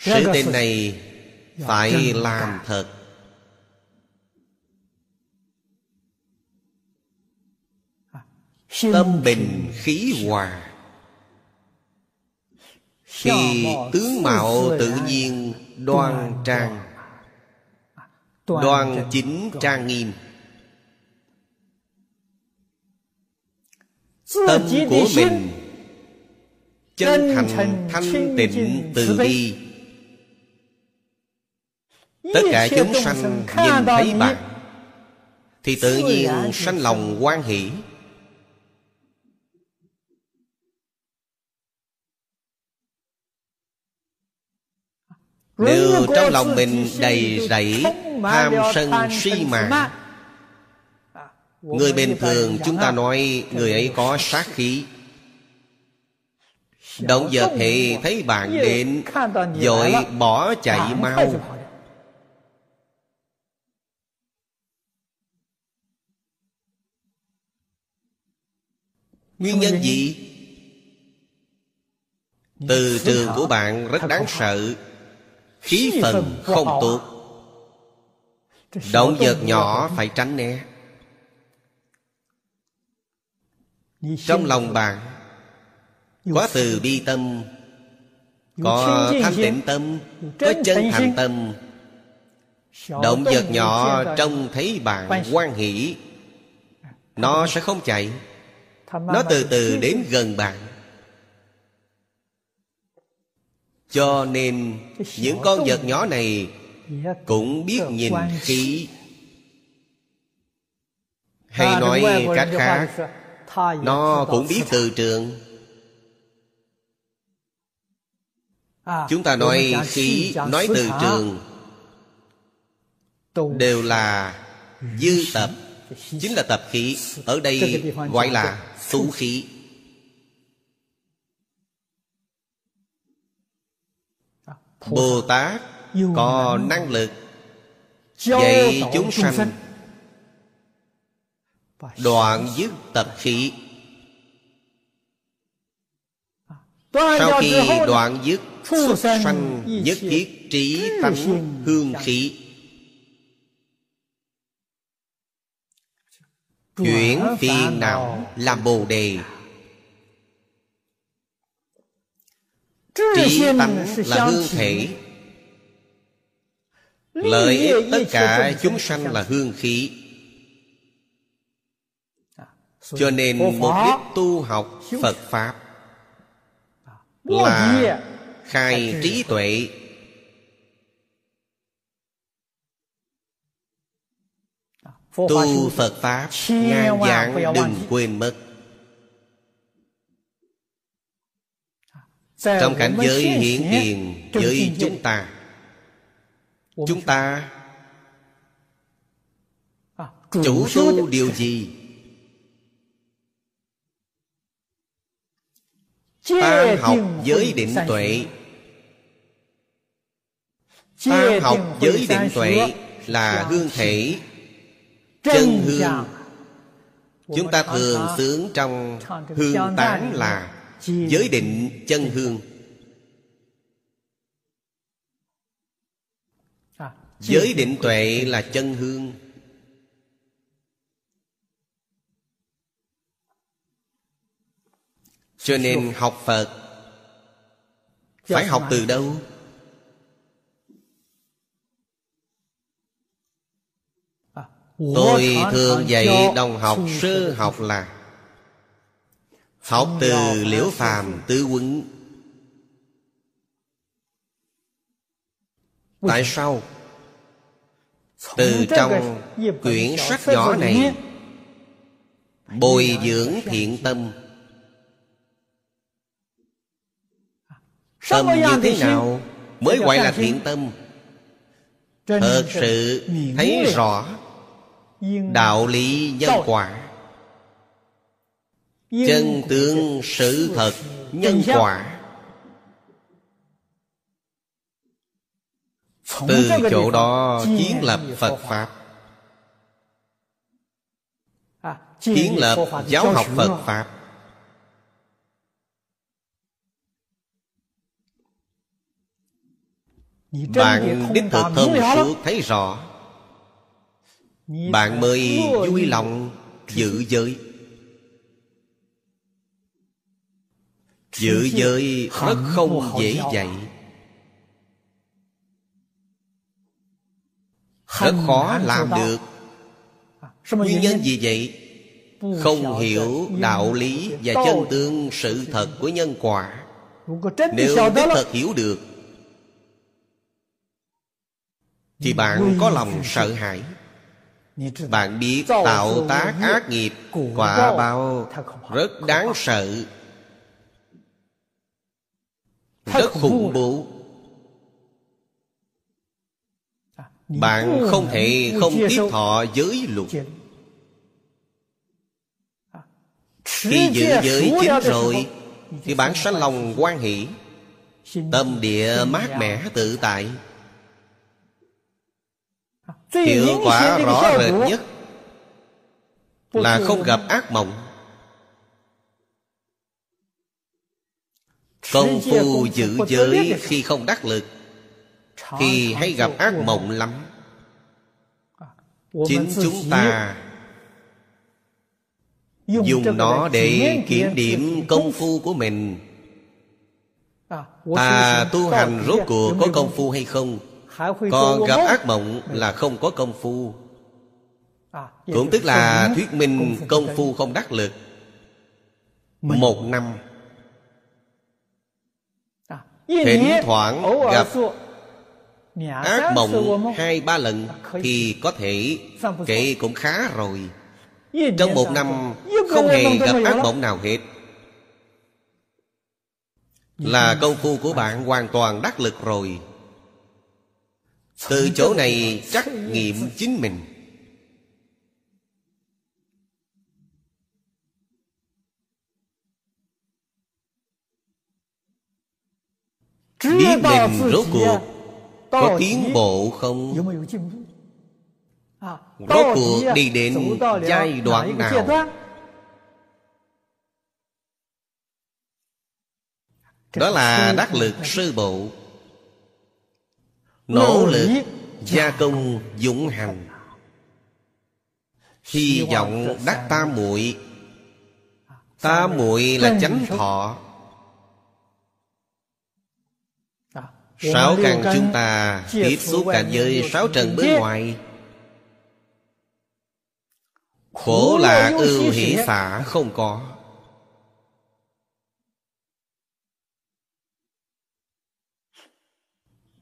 Sự tình này phải làm thật. Tâm bình khí hòa. Khi tướng mạo tự nhiên đoan trang. Đoan chính trang nghiêm. Tâm của mình Chân thành thanh tịnh từ bi Tất cả chúng sanh nhìn thấy bạn Thì tự nhiên sanh lòng quan hỷ. Nếu trong lòng mình đầy rẫy Tham sân si mạng Người bình thường chúng ta nói Người ấy có sát khí. Động vật thì thấy bạn đến Dội bỏ chạy mau Nguyên nhân gì? Từ trường của bạn rất đáng sợ. Khí phần không tốt. Động vật nhỏ phải tránh né. Trong lòng bạn Có từ bi tâm Có thanh tịnh tâm Có chân thành tâm. Động vật nhỏ trông thấy bạn quan hỷ Nó sẽ không chạy Nó từ từ <laughs> đến gần bạn. Cho nên những con vật nhỏ này Cũng biết nhìn khí Hay nói cách khác Nó cũng biết từ trường. Chúng ta nói khí, nói từ trường. Đều là dư tập. Chính là tập khí. Ở đây gọi là xú khí. Bồ Tát có năng lực Dạy chúng sanh. Đoạn dứt tập khí. Sau khi đoạn dứt, Xuất sanh nhất thiết trí tánh hương khí. Chuyển phiền não làm bồ đề? Trí tánh là hương thể. Lợi ích tất cả chúng sanh là hương khí. Cho nên mục đích tu học Phật Pháp Là khai trí tuệ Tu Phật Pháp Ngàn dạng đừng quên mất. Trong cảnh giới hiện tiền với chúng ta Chúng ta Chủ tu điều gì? Ta học giới định tuệ. Ta học giới định tuệ Là hương thể Chân hương. Chúng ta thường sướng trong hương tán là Giới định chân hương. Giới định tuệ là chân hương. Cho nên học Phật Phải học từ đâu? Tôi thường dạy đồng học sơ học là Học từ liễu phàm tứ quấn. Tại sao? Từ trong quyển sách nhỏ này Bồi dưỡng thiện tâm. Tâm như thế nào Mới gọi là thiện tâm? Thật sự thấy rõ Đạo lý nhân quả. Chân tướng sự thật nhân quả. Từ chỗ đó kiến lập phật pháp. Kiến lập giáo học phật pháp. Bạn đích thực thông suốt thấy rõ bạn mới vui lòng giữ giới. Giữ giới rất không dễ dạy. Rất khó làm được. Nguyên nhân gì vậy? Không hiểu đạo lý và chân tương sự thật của nhân quả. Nếu đích thật hiểu được Thì bạn có lòng sợ hãi Bạn biết tạo tác ác nghiệp Quả bao rất đáng sợ rất khủng bố. À, bạn không thể không tiếp thọ giới luật. à, khi giữ giới chính rồi Thì bạn sanh lòng quan hỷ Tâm địa mát mẻ tự tại Hiệu quả rõ rệt nhất. Là không gặp ác mộng. Công phu giữ giới khi không đắc lực Thì hay gặp ác mộng lắm. Chính chúng ta Dùng nó để kiểm điểm công phu của mình. Ta tu hành rốt cuộc có công phu hay không Còn gặp ác mộng là không có công phu. Cũng tức là thuyết minh công phu không đắc lực. Một năm. Thỉnh thoảng gặp ác mộng hai ba lần Thì có thể kệ cũng khá rồi. Trong một năm không hề gặp ác mộng nào hết. Là công phu của bạn hoàn toàn đắc lực rồi Từ chỗ này trắc nghiệm chính mình. Biết mình rốt cuộc Có tiến bộ không? Rốt cuộc đi đến giai đoạn nào? Đó. Là đắc lực sư bộ Nỗ lực gia công dũng hành. Hy vọng đắc tam muội. Tam muội là chánh thọ. Sáu căn chúng ta tiếp xúc cảnh giới sáu trần bên ngoài. Khổ là ưu hỷ xả không có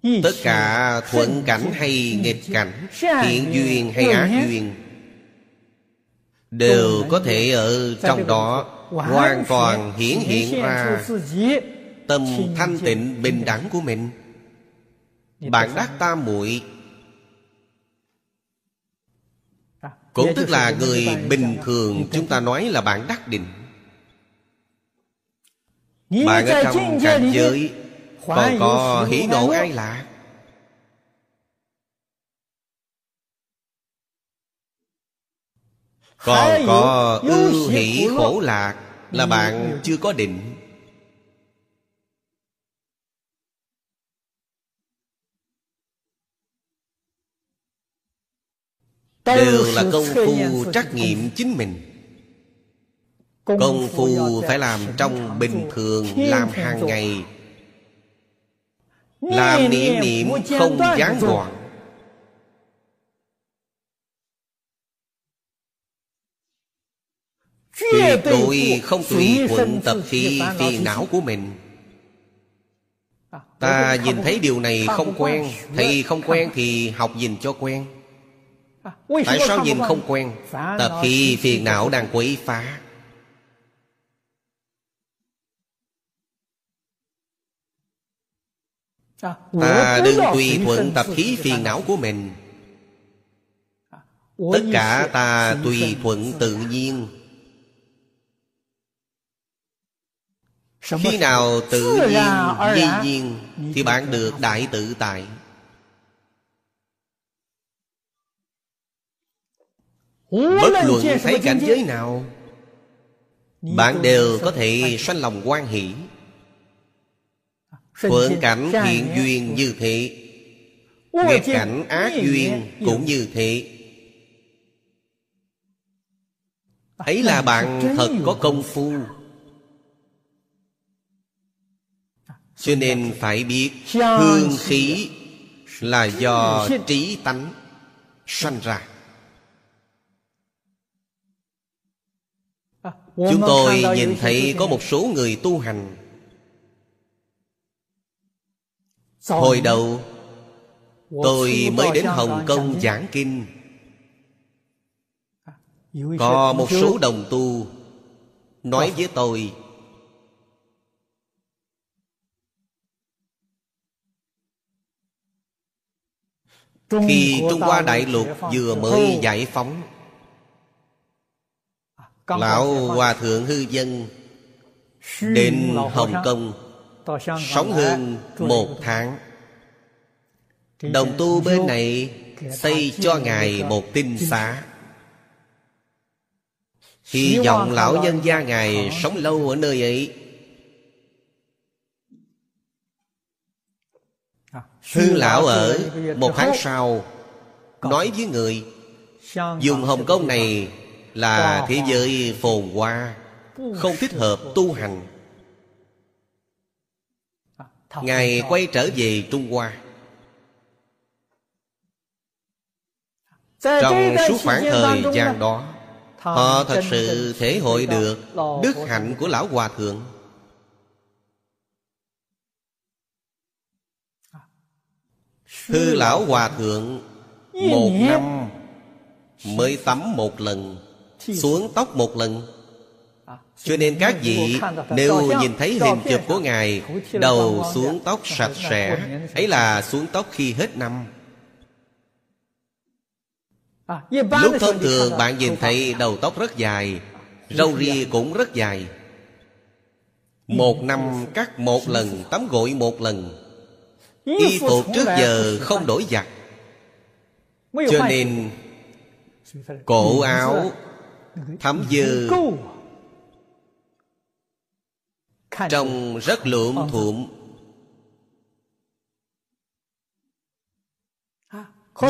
Tất cả thuận cảnh hay nghịch cảnh Thiện duyên hay ác duyên Đều có thể ở trong đó Hoàn toàn hiển hiện ra Tâm thanh tịnh bình đẳng của mình. Bạn đắc tam muội Cũng tức là người bình thường Chúng ta nói là bạn đắc định. Bạn ở trong cảnh giới Còn có hỷ nộ ai lạ. Còn có ưu hỷ khổ lạc Là bạn chưa có định. Đều là công phu trắc nghiệm chính mình. Công phu phải làm trong bình thường Làm hàng ngày Làm niệm niệm không gián đoạn. Tuyệt đối không tùy thuận tập khí phiền não của mình. Ta nhìn thấy điều này không quen. Thầy không quen thì học nhìn cho quen. Tại sao nhìn không quen? Tập khi phiền não đang quấy phá Ta đừng tùy thuận tập khí phiền não của mình. Tất cả ta tùy thuận tự nhiên. Khi nào tự nhiên, di nhiên Thì bạn được đại tự tại. Bất luận thấy cảnh giới nào Bạn đều có thể sanh lòng quan hỷ Thuận cảnh thiện duyên như thế Nghịch cảnh ác duyên cũng như thế Ấy là bạn thật có công phu. Cho nên phải biết Hương khí Là do trí tánh Sanh ra. Chúng tôi nhìn thấy có một số người tu hành Hồi đầu Tôi mới đến Hồng Kông giảng kinh. Có một số đồng tu Nói với tôi Khi Trung Hoa Đại Lục vừa mới giải phóng. Lão Hòa Thượng Hư Dân Đến Hồng Kông Sống hơn một tháng. Đồng tu bên này Xây cho Ngài một tinh xá. Hy vọng lão nhân gia Ngài sống lâu ở nơi ấy. Hư lão ở một tháng sau Nói với người Dùng Hồng Kông này Là thế giới phồn hoa Không thích hợp tu hành Ngài quay trở về Trung Hoa. Trong suốt khoảng thời gian đó Họ thật sự thể hội được Đức hạnh của Lão Hòa Thượng. Hư Lão Hòa Thượng. Một năm Mới tắm một lần Xuống tóc một lần cho nên các vị Nếu nhìn thấy hình chụp của Ngài, Đầu xuống tóc sạch sẽ. Ấy là xuống tóc khi hết năm. Lúc thông thường, bạn nhìn thấy đầu tóc rất dài, Râu ria cũng rất dài. Một năm cắt một lần, Tắm gội một lần. Y phục trước giờ không đổi giặt Cho nên Cổ áo Thấm dư. Trông rất lượm thuộm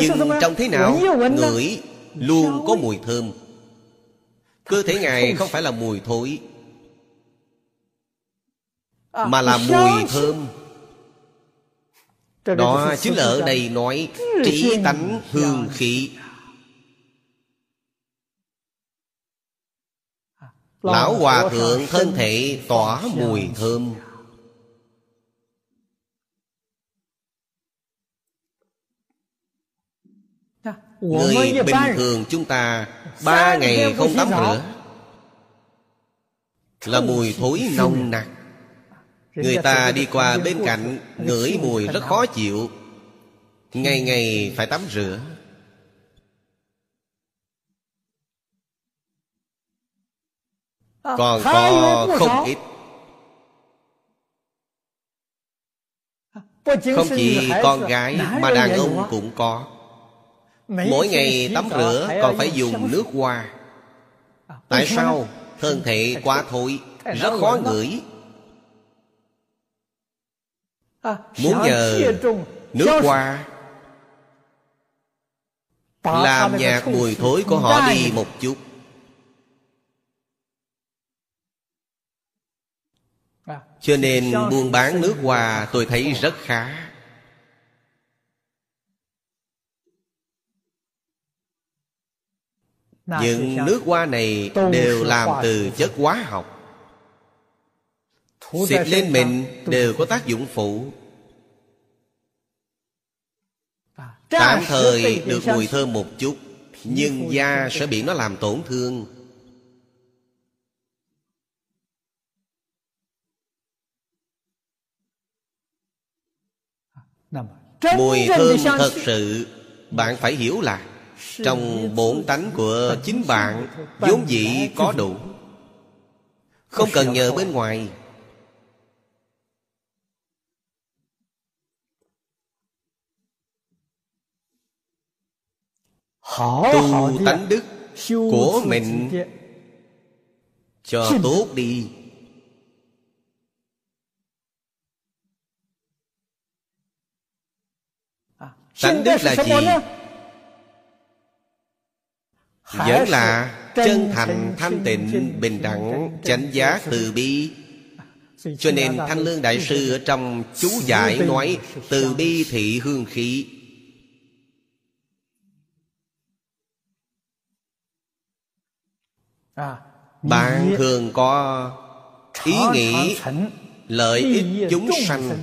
Nhưng trong thế nào Ngửi luôn có mùi thơm. Cơ thể Ngài không phải là mùi thối Mà là mùi thơm. Đó chính là ở đây nói Trí tánh hương khí Lão Hòa Thượng thân thể tỏa mùi thơm. Người bình thường chúng ta Ba ngày không tắm rửa. Là mùi thối nồng nặc. Người ta đi qua bên cạnh Ngửi mùi rất khó chịu. Ngày ngày phải tắm rửa Còn có không ít. Không chỉ con gái Mà đàn ông cũng có. Mỗi ngày tắm rửa còn phải dùng nước hoa. Tại sao? Thân thể quá thối Rất khó ngửi. Muốn nhờ nước hoa Làm nhạt mùi thối của họ đi một chút Cho nên buôn bán nước hoa tôi thấy rất khá. Những nước hoa này đều làm từ chất hóa học. Xịt lên mình đều có tác dụng phụ. Tạm thời được mùi thơm một chút nhưng da sẽ bị nó làm tổn thương mùi thơm thật sự bạn phải hiểu là trong bổn tánh của chính bạn vốn dĩ có đủ. không cần nhờ bên ngoài. Tu tánh đức của mình cho tốt đi tánh đức là gì? vẫn là chân thành thanh tịnh bình đẳng chánh giác từ bi. cho nên thanh lương đại sư ở trong chú giải nói từ bi thị hương khí. Bạn thường có ý nghĩ lợi ích chúng sanh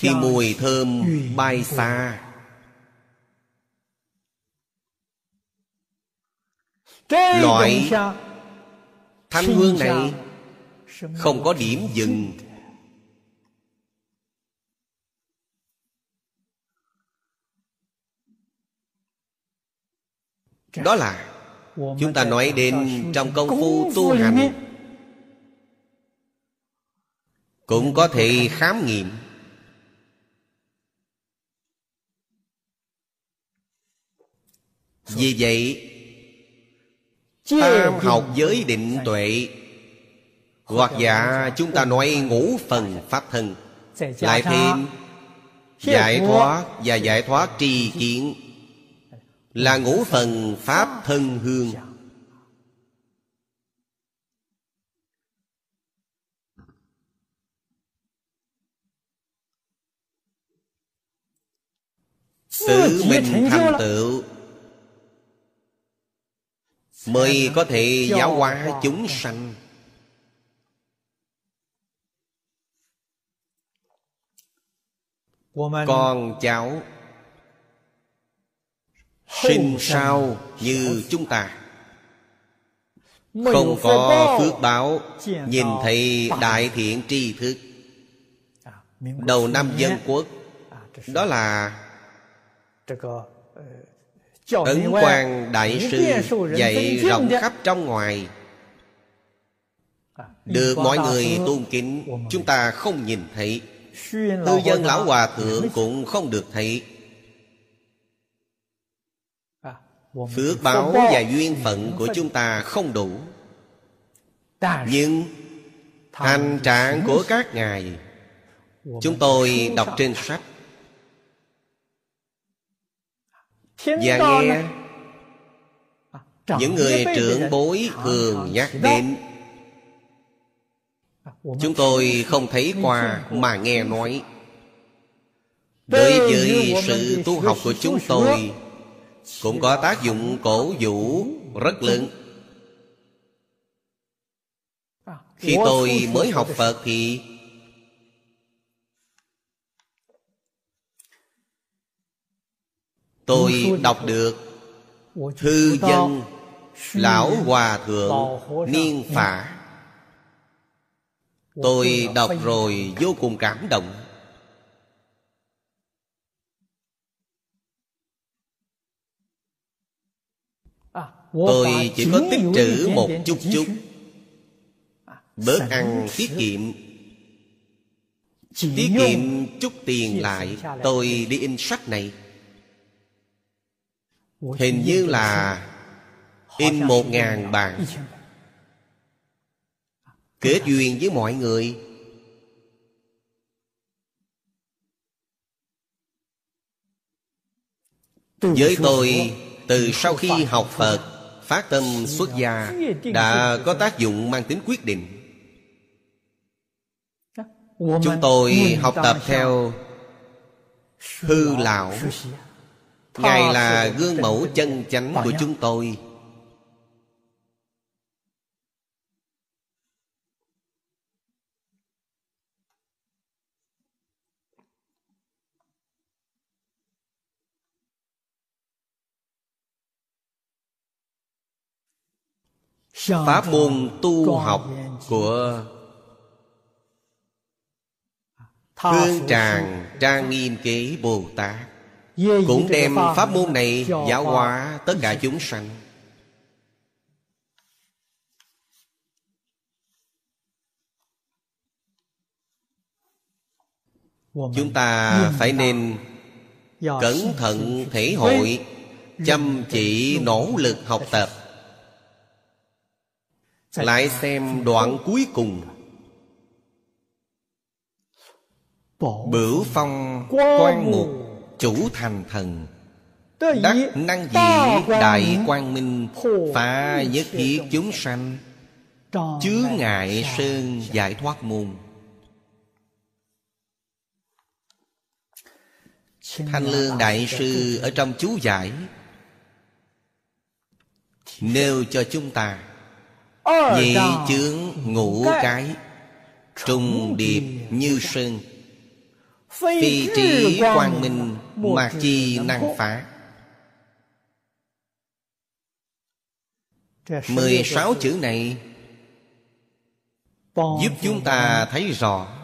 thì mùi thơm bay xa. Loại thanh hương này Không có điểm dừng. Đó là chúng ta nói đến trong công phu tu hành. cũng có thể khám nghiệm vì vậy tam học giới định tuệ. Hoặc giả chúng ta nói ngũ phần pháp thân. Lại thêm giải thoát và giải thoát tri kiến là ngũ phần pháp thân hương. Tự mình thành tựu mới có thể giáo hóa chúng sanh. Con cháu sinh sao như chúng ta. Không có phước báo nhìn thấy đại thiện tri thức. Đầu năm dân quốc đó là ấn quan đại sư dạy rộng khắp trong ngoài. Được mọi người tôn kính chúng ta không nhìn thấy. Tư dân lão hòa thượng cũng không được thấy. Phước báo và duyên phận của chúng ta không đủ. Nhưng hành trạng của các ngài chúng tôi đọc trên sách và nghe những người trưởng bối thường nhắc đến chúng tôi không thấy qua mà nghe nói. Đối với sự tu học của chúng tôi cũng có tác dụng cổ vũ rất lớn. khi tôi mới học phật thì tôi đọc được thư dân lão hòa thượng niên phả. Tôi đọc rồi vô cùng cảm động. Tôi chỉ có tích trữ một chút chút bớt ăn tiết kiệm. Tiết kiệm chút tiền lại. tôi đi in sách này hình như là in một ngàn bản kết duyên với mọi người. Với tôi từ sau khi học phật phát tâm xuất gia đã có tác dụng mang tính quyết định. Chúng tôi học tập theo hư lão ngài là gương mẫu chân chánh của chúng tôi. Pháp môn tu học của hương tràng trang nghiêm kế bồ tát cũng đem pháp môn này giáo hóa tất cả chúng sanh. Chúng ta phải nên cẩn thận thể hội chăm chỉ nỗ lực học tập. Lại xem đoạn cuối cùng. Bửu phong quan mục chủ thành thần. Đắc năng dĩ đại quang minh Phá nhất thiết chúng sanh. Chứa ngại sơn giải thoát môn. Thanh Lương Đại Sư ở trong chú giải. Nêu cho chúng ta Nhị chướng ngũ cái Trùng điệp như sơn Phi trí quang minh Mạc chi năng phá. Mười sáu chữ này Giúp chúng ta thấy rõ.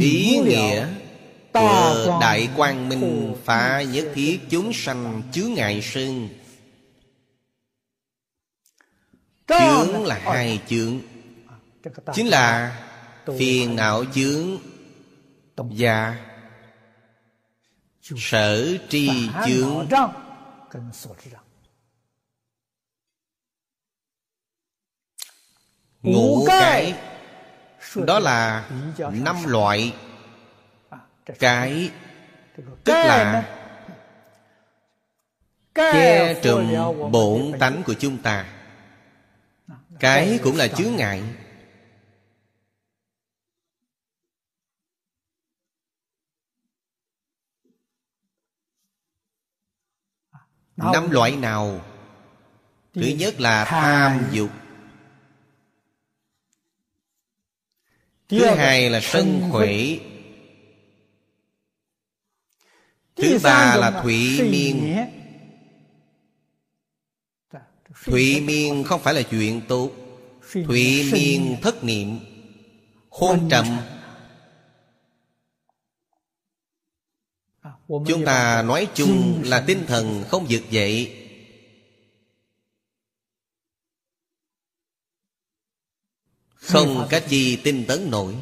Ý nghĩa của Đại Quang Minh Phá nhất thiết chúng sanh chướng ngại sơn Chướng là hai chướng Chính là phiền não chướng Và sở tri chướng. Ngũ cái Đó là năm loại Cái Tức là Che trùm bổn tánh của chúng ta. Cái cũng là chướng ngại Năm loại nào? Thứ nhất là tham dục. Thứ hai là sân khỏe. Thứ ba là thụy miên. Thụy miên không phải là chuyện tốt. Thụy miên thất niệm. Hôn trầm Chúng ta nói chung là tinh thần không vực dậy. Không cách chi tinh tấn nổi.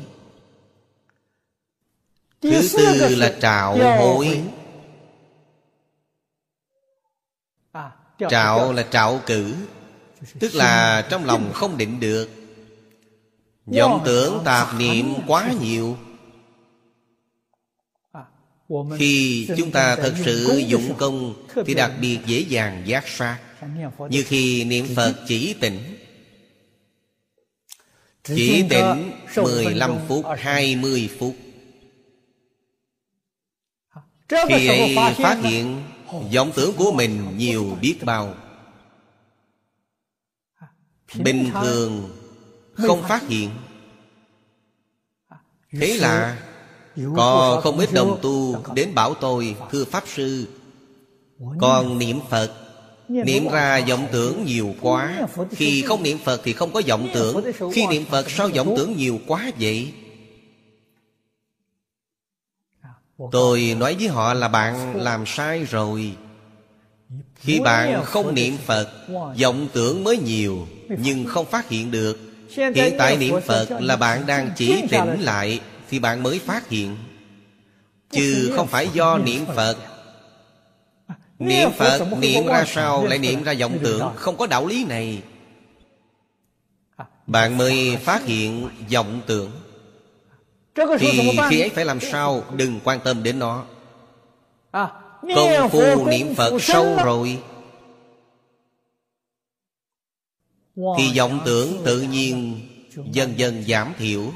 Thứ tư là trạo hối. Trạo là trạo cử Tức là trong lòng không định được. Vọng tưởng tạp niệm quá nhiều Khi chúng ta thật sự dụng công Thì đặc biệt dễ dàng giác sát. Như khi niệm Phật chỉ tỉnh Chỉ tỉnh 15 phút, 20 phút. Khi ấy phát hiện vọng tưởng của mình nhiều biết bao. Bình thường không phát hiện. Thế là Có không ít đồng tu đến bảo tôi Thưa Pháp Sư Con niệm Phật Niệm ra vọng tưởng nhiều quá Khi không niệm Phật thì không có vọng tưởng Khi niệm Phật sao vọng tưởng nhiều quá vậy Tôi nói với họ là bạn làm sai rồi Khi bạn không niệm Phật vọng tưởng mới nhiều Nhưng không phát hiện được Hiện tại niệm Phật là bạn đang chỉ tỉnh lại Thì bạn mới phát hiện. Chứ không phải do niệm Phật. Niệm Phật niệm ra sao lại niệm ra vọng tưởng? Không có đạo lý này. Bạn mới phát hiện vọng tưởng. Thì khi ấy phải làm sao? Đừng quan tâm đến nó. Công phu niệm Phật sâu rồi. Thì vọng tưởng tự nhiên Dần dần giảm thiểu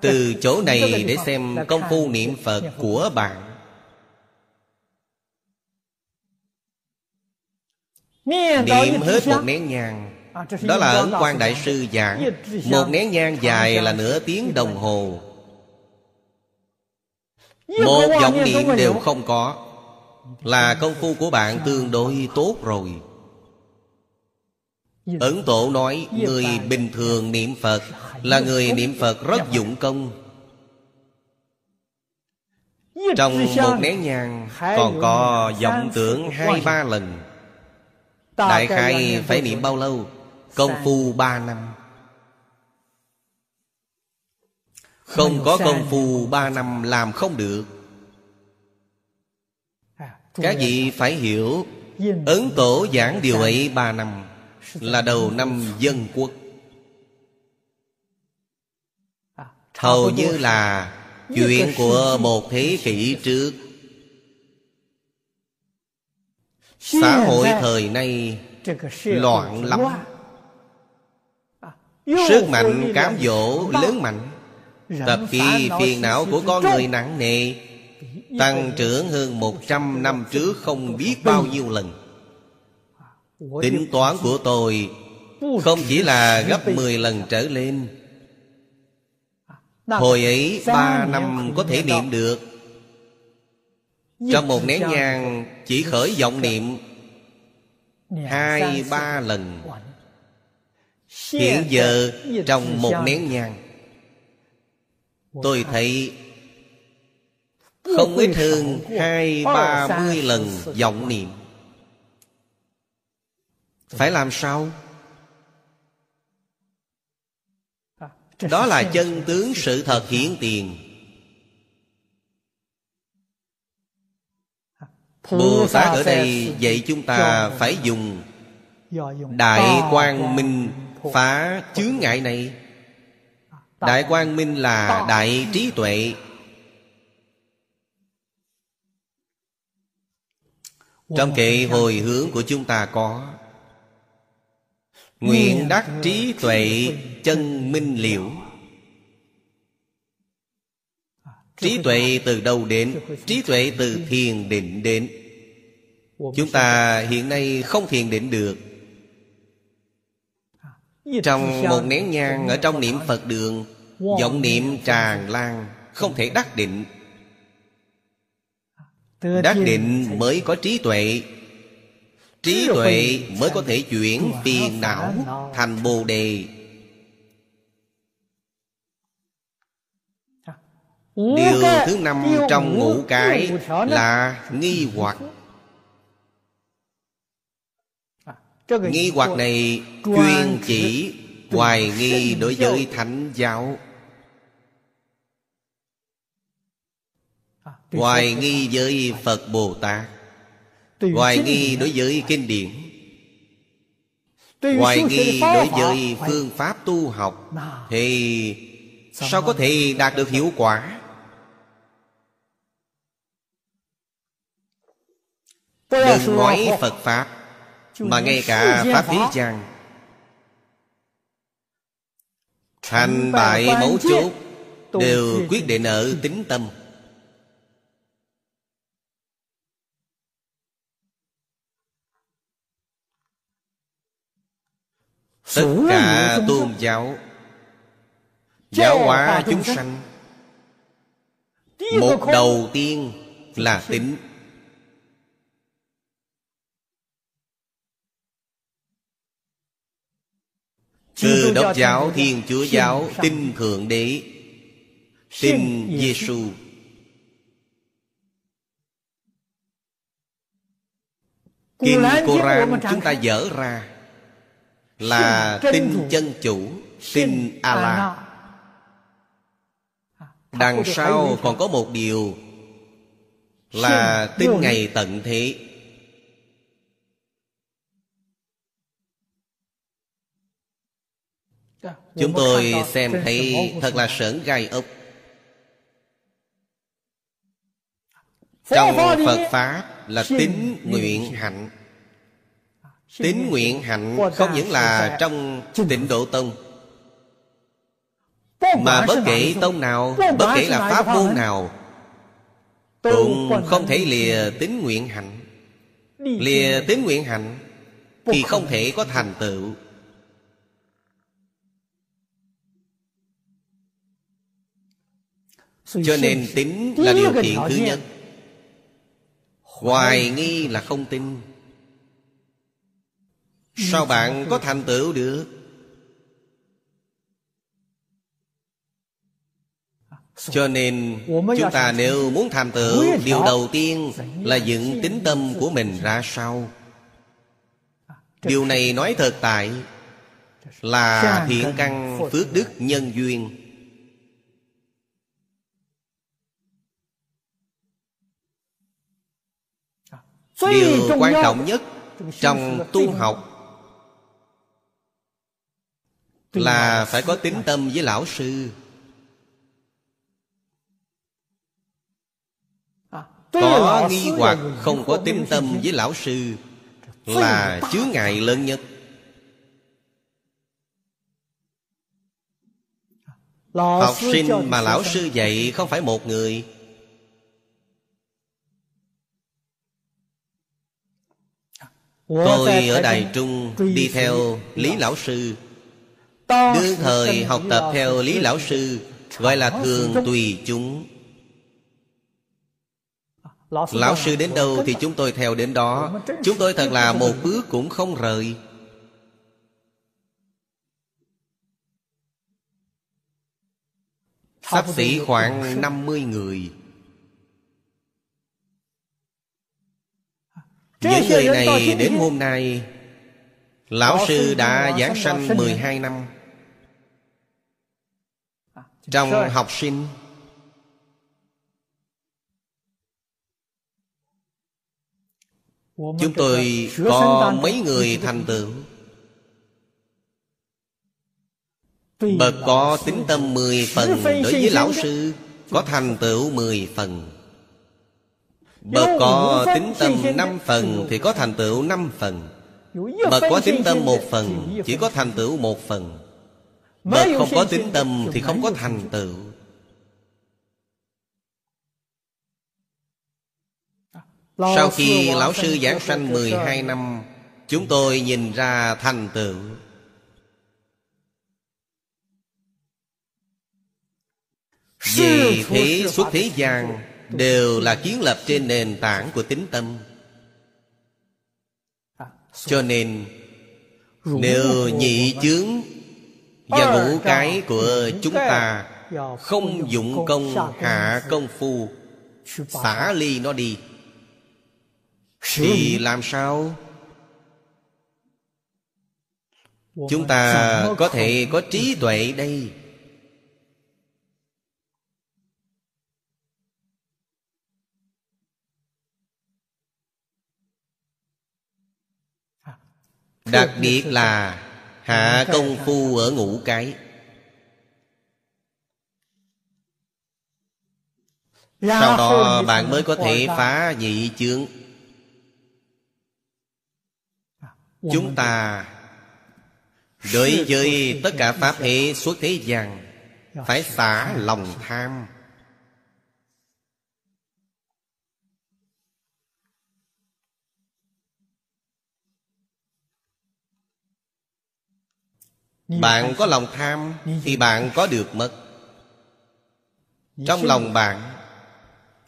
Từ chỗ này để xem công phu niệm Phật của bạn. Niệm hết một nén nhang. Đó là ấn quan đại sư giảng. Một nén nhang dài là nửa tiếng đồng hồ. Một vọng niệm đều không có. Là công phu của bạn tương đối tốt rồi Ấn tổ nói Người bình thường niệm Phật Là người niệm Phật rất dụng công. Trong một nén nhang Còn có vọng tưởng hai ba lần. Đại khai phải niệm bao lâu? Công phu ba năm. Không có công phu ba năm làm không được. Các vị phải hiểu? Ấn tổ giảng điều ấy ba năm là đầu năm dân quốc. Hầu như là Chuyện của một thế kỷ trước. Xã hội thời nay Loạn lắm. Sức mạnh cám dỗ lớn mạnh. Tập khi phiền não của con người nặng nề, Tăng trưởng hơn 100 năm trước không biết bao nhiêu lần. Tính toán của tôi Không chỉ là gấp 10 lần trở lên. Hồi ấy ba năm có thể niệm được. Trong một nén nhang Chỉ khởi vọng niệm. Hai ba lần. Hiện giờ trong một nén nhang Tôi thấy Không ít hơn hai ba mươi lần vọng niệm Phải làm sao? Đó là chân tướng sự thật hiển tiền. Bồ Tát ở đây dạy chúng ta phải dùng Đại quang minh phá chướng ngại này. Đại quang minh là đại trí tuệ. Trong kệ hồi hướng của chúng ta có Nguyện đắc trí tuệ, chân minh liễu. Trí tuệ từ đâu đến? Trí tuệ từ thiền định đến. Chúng ta hiện nay không thiền định được. Trong một nén nhang Ở trong niệm Phật đường, vọng niệm tràn lan, Không thể đắc định. Đắc định mới có trí tuệ. Trí tuệ mới có thể chuyển phiền não thành bồ đề. Điều thứ năm trong ngũ cái là nghi hoặc. Nghi hoặc này chuyên chỉ hoài nghi đối với thánh giáo. Hoài nghi với Phật Bồ Tát Hoài nghi đối với kinh điển. Hoài nghi đối với phương pháp tu học. Thì sao có thể đạt được hiệu quả? Đừng nói Phật Pháp Mà ngay cả Pháp thế gian Thành bại mấu chốt Đều quyết định ở tính tâm Tất cả tôn giáo Giáo hóa chúng sanh. Một đầu tiên là tính. Cơ đốc giáo, thiên chúa giáo Tin Thượng Đế Tin Giêsu Kinh Koran chúng ta dở ra Là tin chân chủ Tin Allah Đằng sau còn có một điều Là tin ngày tận thế. Chúng tôi xem thấy thật là sởn gai ốc. Trong Phật Pháp là tín nguyện hạnh Tín nguyện hạnh không những là trong tịnh độ tông Mà bất kể tông nào Bất kể là pháp môn nào Cũng không thể lìa tín nguyện hạnh. Lìa tín nguyện hạnh Thì không thể có thành tựu. Cho nên tính là điều kiện thứ nhất. Hoài nghi là không tin Sao bạn có thành tựu được? Cho nên, chúng ta nếu muốn thành tựu, Điều đầu tiên là dựng tính tâm của mình ra sau Điều này nói thật tại Là thiện căn phước đức nhân duyên. Điều quan trọng nhất trong tu học là phải có tính tâm với lão sư. Có nghi hoặc không có tính tâm với lão sư Là chướng ngại lớn nhất. Học sinh mà lão sư dạy không phải một người. Tôi ở Đài Trung đi theo Lý Lão Sư Đương thời học tập theo Lý Lão Sư Gọi là thường tùy chúng. Lão sư đến đâu thì chúng tôi theo đến đó. Chúng tôi thật là một bước cũng không rời. Sắp xỉ khoảng <laughs> 50 người. Những người này đến hôm nay Lão sư đã giảng sanh 12 năm. Trong học sinh. Chúng tôi có mấy người thành tựu. Bậc có tính tâm 10 phần Đối với lão sư Có thành tựu 10 phần. Bậc có tính tâm 5 phần Thì có thành tựu 5 phần. Bậc có tính tâm một phần Chỉ có thành tựu một phần Bậc không có tính tâm Thì không có thành tựu. Sau khi lão sư giảng sanh 12 năm Chúng tôi nhìn ra thành tựu. Vì thế xuất thế gian Đều là kiến lập trên nền tảng của tính tâm. Cho nên Nếu nhị chướng Và ngũ cái của chúng ta Không dụng công hạ công phu. Xả ly nó đi. Thì làm sao? Chúng ta có thể có trí tuệ đây. Đặc biệt là Hạ công phu ở ngũ cái. Sau đó bạn mới có thể phá nhị chướng. Chúng ta <laughs> Đối với tất cả Pháp hệ suốt thế gian Phải xả lòng tham Bạn có lòng tham Thì bạn có được mất. Trong lòng bạn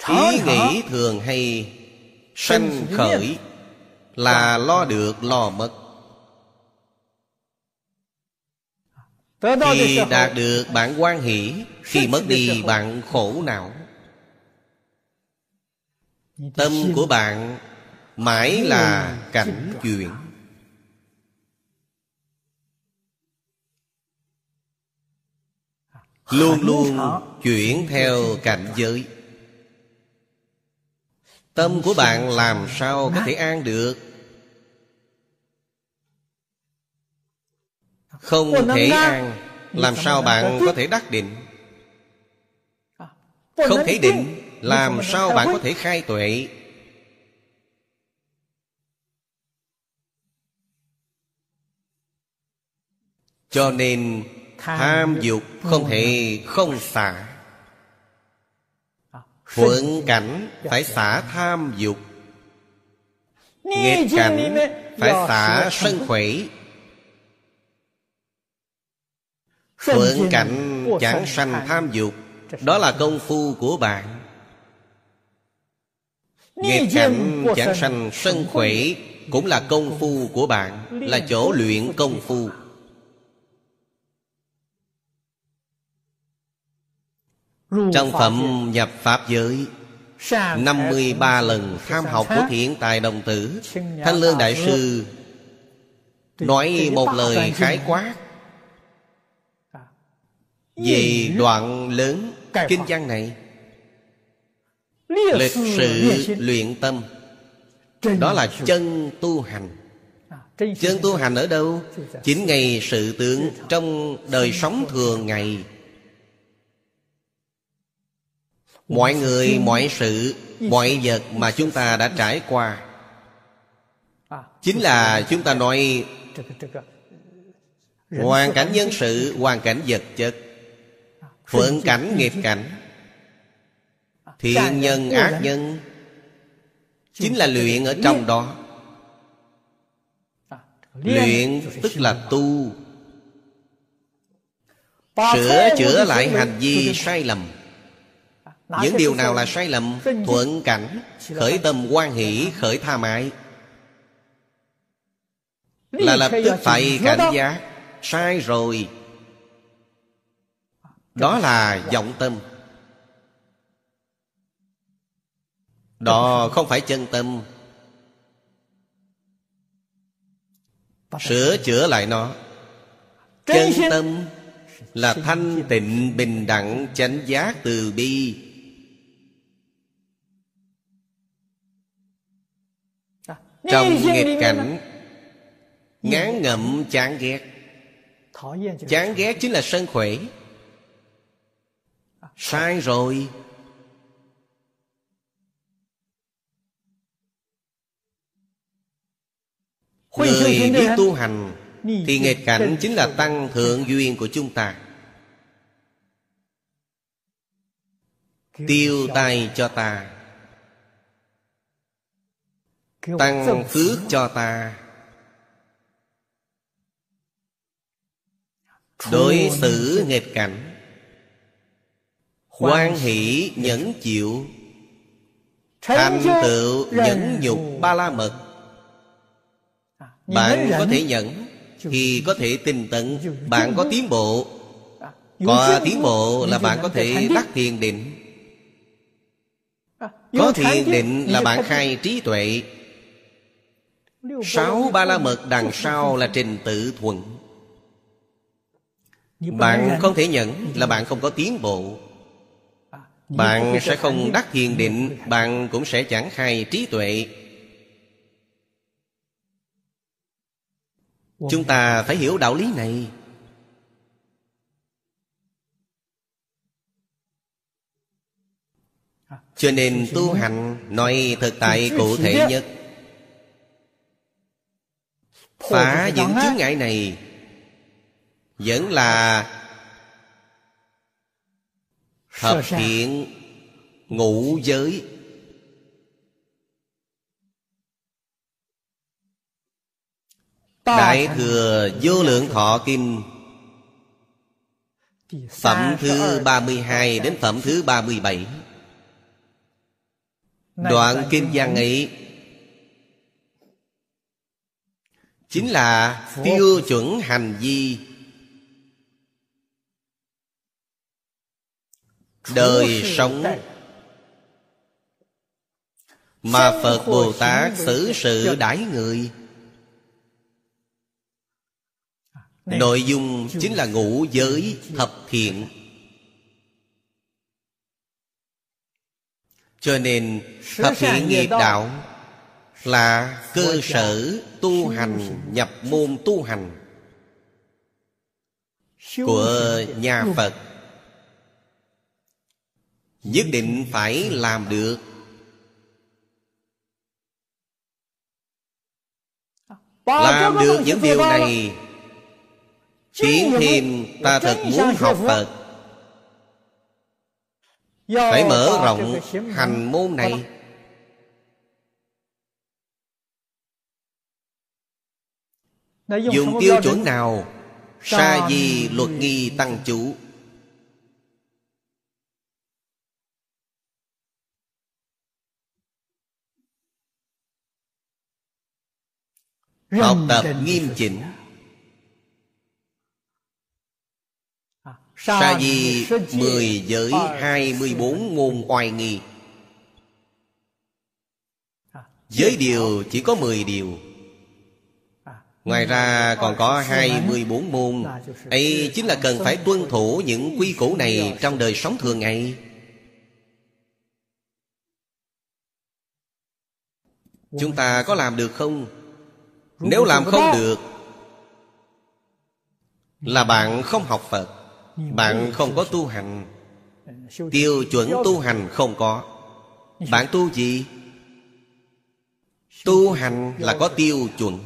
Ý nghĩ thường hay Sanh khởi Là lo được lo mất. Khi đạt được bạn quan hỷ Khi mất đi bạn khổ não. Tâm của bạn Mãi là cảnh chuyện Luôn luôn chuyển theo cảnh giới. Tâm của bạn làm sao có thể an được? Không thể an. Làm sao bạn có thể đắc định? Không thể định. Làm sao bạn có thể khai tuệ? Cho nên Tham dục không thể không xả. Thuận cảnh phải xả tham dục. Nghịch cảnh phải xả sân khỏe Thuận cảnh chẳng sanh tham dục. Đó là công phu của bạn. Nghịch cảnh chẳng sanh sân khỏe Cũng là công phu của bạn Là chỗ luyện công phu Trong phẩm nhập Pháp giới. 53 lần tham học của thiện tài đồng tử. Thanh Lương Đại Sư Nói một lời khái quát. Về đoạn lớn kinh văn này Lịch sự luyện tâm. Đó là chân tu hành. Chân tu hành ở đâu? Chính ngày sự tướng Trong đời sống thường ngày mọi người mọi sự mọi vật mà chúng ta đã trải qua. Chính là chúng ta nói hoàn cảnh nhân sự hoàn cảnh vật chất. Phượng cảnh nghiệp cảnh. Thiện nhân ác nhân. Chính là luyện ở trong đó. Luyện. Tức là tu. Sửa chữa lại hành vi sai lầm những điều nào là sai lầm thuận cảnh khởi tâm quan hỷ khởi tha mại. Là lập tức phải cảnh giác. Sai rồi. Đó là vọng tâm. Đó không phải chân tâm. Sửa chữa. lại nó. Chân tâm là thanh tịnh bình đẳng chánh giác từ bi Trong nghịch cảnh Ngán ngậm chán ghét. Chán ghét chính là sân khỏe. Sai rồi. Người biết tu hành Thì nghịch cảnh chính là tăng thượng duyên của chúng ta. Tiêu tay cho ta Tăng phước cho ta. Đối xử nghịch cảnh. Quan hỷ nhẫn chịu. Thành tựu nhẫn nhục ba la mật. Bạn có thể nhẫn Thì có thể tinh tấn. Bạn có tiến bộ. Có tiến bộ là bạn có thể đắc thiền định. Có thiền định là bạn khai trí tuệ Sáu ba la mật đằng sau là trình tự thuận Bạn không thể nhận là bạn không có tiến bộ. Bạn sẽ không đắc thiền định Bạn cũng sẽ chẳng khai trí tuệ. Chúng ta phải hiểu đạo lý này. Cho nên tu hành Nói thực tại cụ thể nhất Phá những chướng ngại này Vẫn là Thập thiện ngũ giới. Đại thừa vô lượng thọ kinh Phẩm thứ 32 đến phẩm thứ 37 Đoạn kinh văn ấy Chính là tiêu chuẩn hành vi. Đời sống Mà Phật Bồ Tát xử sự đãi người. Nội dung chính là ngũ giới thập thiện. Cho nên thập thiện nghiệp đạo Là cơ sở tu hành nhập môn tu hành Của nhà Phật. Nhất định phải làm được. Làm được những điều này Tiến thêm ta thật muốn học Phật. Phải mở rộng hành môn này Dùng tiêu chuẩn nào? Sa di luật nghi tăng chủ. Học tập nghiêm chỉnh. Sa di mười giới hai mươi bốn môn oai nghi. Giới điều chỉ có mười điều Ngoài ra còn có hai mươi bốn môn. Ấy chính là cần phải tuân thủ những quy củ này trong đời sống thường ngày. Chúng ta có làm được không? Nếu làm không được, Là bạn không học Phật, Bạn không có tu hành. Tiêu chuẩn tu hành không có. Bạn tu gì? Tu hành là có tiêu chuẩn.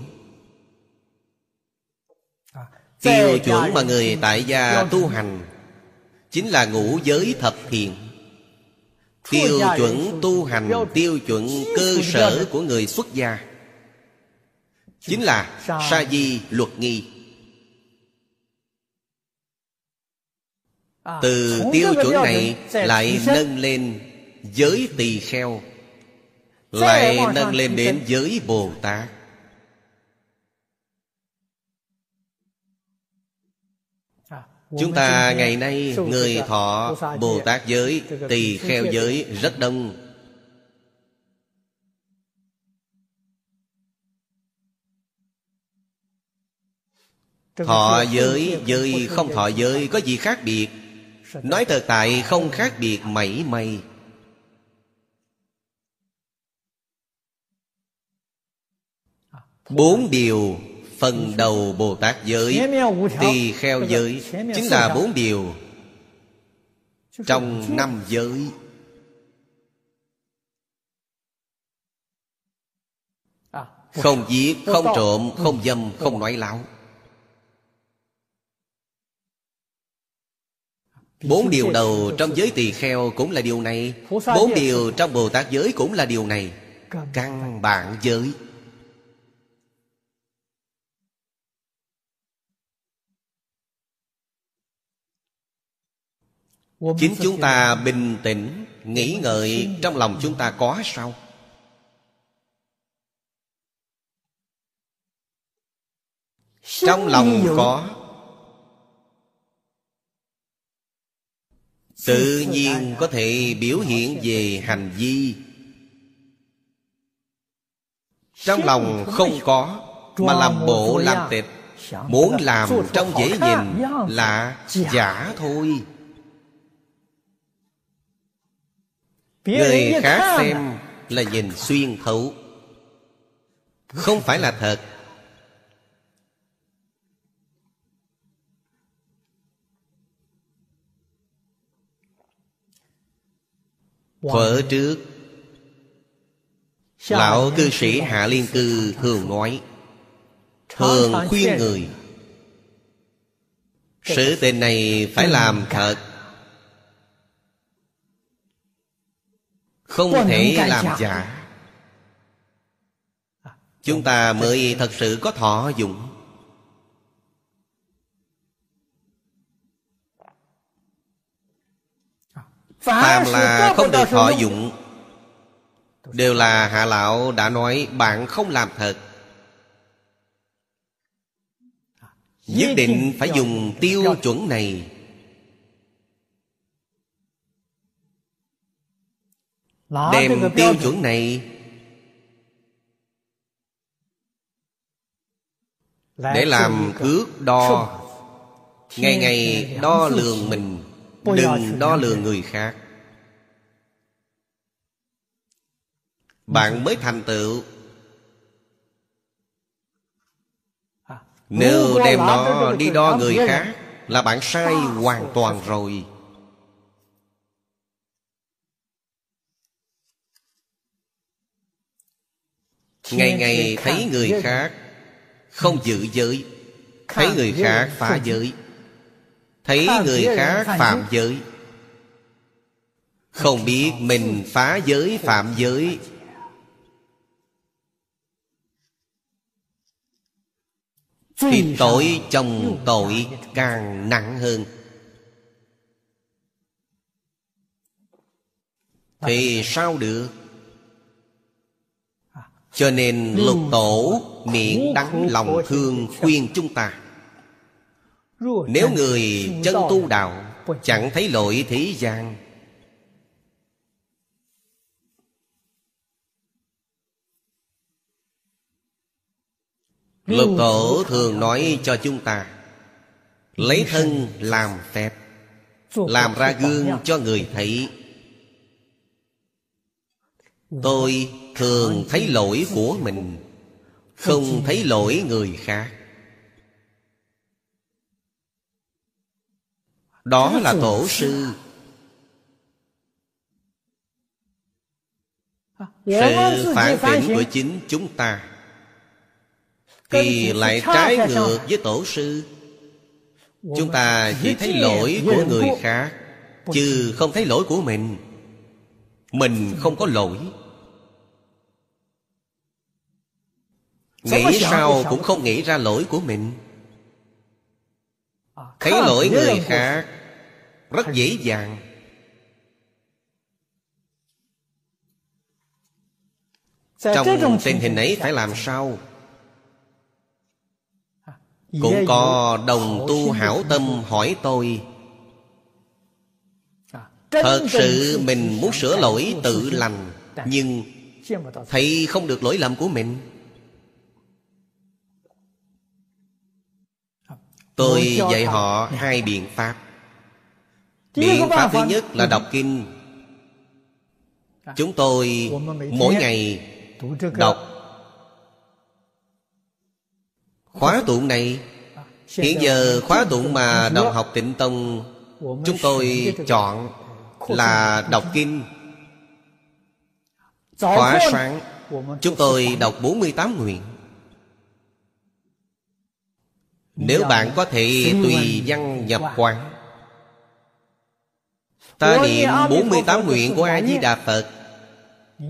Tiêu chuẩn mà người tại gia tu hành Chính là ngũ giới thập thiện Tiêu chuẩn tu hành Tiêu chuẩn cơ sở của người xuất gia. Chính là sa di luật nghi. Từ tiêu chuẩn này lại nâng lên giới tỳ kheo. Lại nâng lên đến giới Bồ Tát Chúng ta ngày nay người thọ Bồ Tát giới Tỳ kheo giới rất đông. Thọ giới với không thọ giới có gì khác biệt? Nói thật tại không khác biệt mảy may. Bốn điều phần đầu Bồ Tát giới Tỳ kheo giới Chính là bốn điều Trong năm giới. Không giết, không trộm, không dâm, không nói láo. Bốn điều đầu trong giới tỳ kheo cũng là điều này. Bốn điều trong Bồ Tát giới cũng là điều này. Căn bản giới Chính chúng ta bình tĩnh Nghĩ ngợi trong lòng chúng ta có sao? Trong lòng có. Tự nhiên có thể biểu hiện về hành vi. Trong lòng không có Mà làm bộ làm tịch. Muốn làm trong dễ nhìn Là giả thôi Người khác xem là nhìn xuyên thấu. Không phải là thật. Thuở trước Lão cư sĩ Hạ Liên Cư thường nói Thường khuyên người Sự tình này phải làm thật Không thể làm giả. Chúng ta mới thật sự có thọ dụng. Phàm là không được thọ dụng. Đều là Hạ Lão đã nói bạn không làm thật. Nhất định phải dùng tiêu chuẩn này Đem tiêu chuẩn này Để làm thước đo. Ngày ngày đo lường mình Đừng đo lường người khác. Bạn mới thành tựu. À, Nếu đem nó đi đo người khác Là bạn sai hoàn toàn rồi Ngày ngày thấy người khác Không giữ giới Thấy người khác phá giới Thấy người khác phạm giới. Không biết mình phá giới phạm giới. Thì tội chồng tội càng nặng hơn. Thì sao được Cho nên lục tổ miệng đắng lòng thương khuyên chúng ta. Nếu người chân tu đạo Chẳng thấy lỗi thế gian. Lục tổ thường nói cho chúng ta Lấy thân làm phép Làm ra gương cho người thấy. Tôi thường thấy lỗi của mình, Không thấy lỗi người khác. Đó là tổ sư. Sự phản tỉnh của chính chúng ta, Thì lại trái ngược với tổ sư. Chúng ta chỉ thấy lỗi của người khác, Chứ không thấy lỗi của mình. Mình không có lỗi. Nghĩ sao cũng không nghĩ ra lỗi của mình. Thấy lỗi người khác Rất dễ dàng. Trong tình hình ấy phải làm sao? Cũng có đồng tu hảo tâm hỏi tôi. Thật sự mình muốn sửa lỗi tự lành Nhưng Thấy không được lỗi lầm của mình Tôi dạy họ hai biện pháp. Biện pháp thứ nhất là đọc kinh. Chúng tôi mỗi ngày đọc Khóa tụng này. Hiện giờ khóa tụng mà đồng học tịnh tông Chúng tôi chọn là đọc kinh. Khóa sáng. Chúng tôi đọc 48 nguyện Nếu bạn có thể tùy văn nhập quán. Ta niệm 48 nguyện của A-di-đà Phật.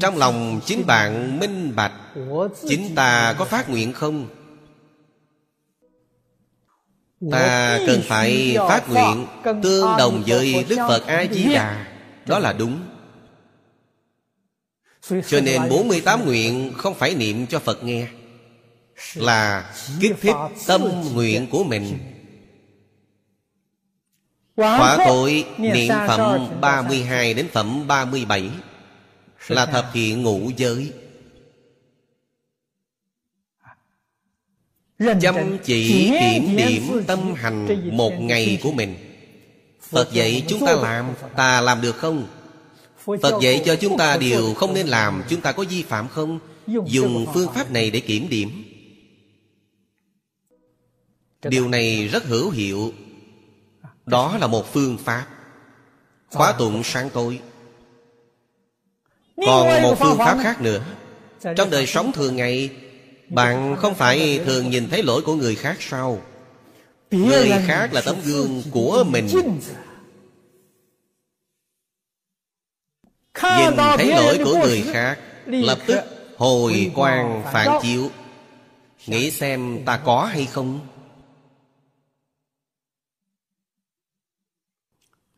Trong lòng chính bạn minh bạch. Chính ta có phát nguyện không? Ta cần phải phát nguyện Tương đồng với Đức Phật A-di-đà. Đó là đúng. Cho nên 48 nguyện không phải niệm cho Phật nghe Là kích thích tâm nguyện của mình. Khóa tội niệm phẩm 32 đến phẩm 37 Là thập thiện ngũ giới. Chăm chỉ kiểm điểm tâm hành một ngày của mình. Phật dạy chúng ta làm Ta làm được không? Phật dạy cho chúng ta điều không nên làm Chúng ta có vi phạm không? Dùng phương pháp này để kiểm điểm Điều này rất hữu hiệu. Đó là một phương pháp. Khóa tụng sáng tối. Còn một phương pháp khác nữa. Trong đời sống thường ngày Bạn không phải thường nhìn thấy lỗi của người khác sao? Người khác là tấm gương của mình. Nhìn thấy lỗi của người khác Lập tức hồi quang phản chiếu. Nghĩ xem ta có hay không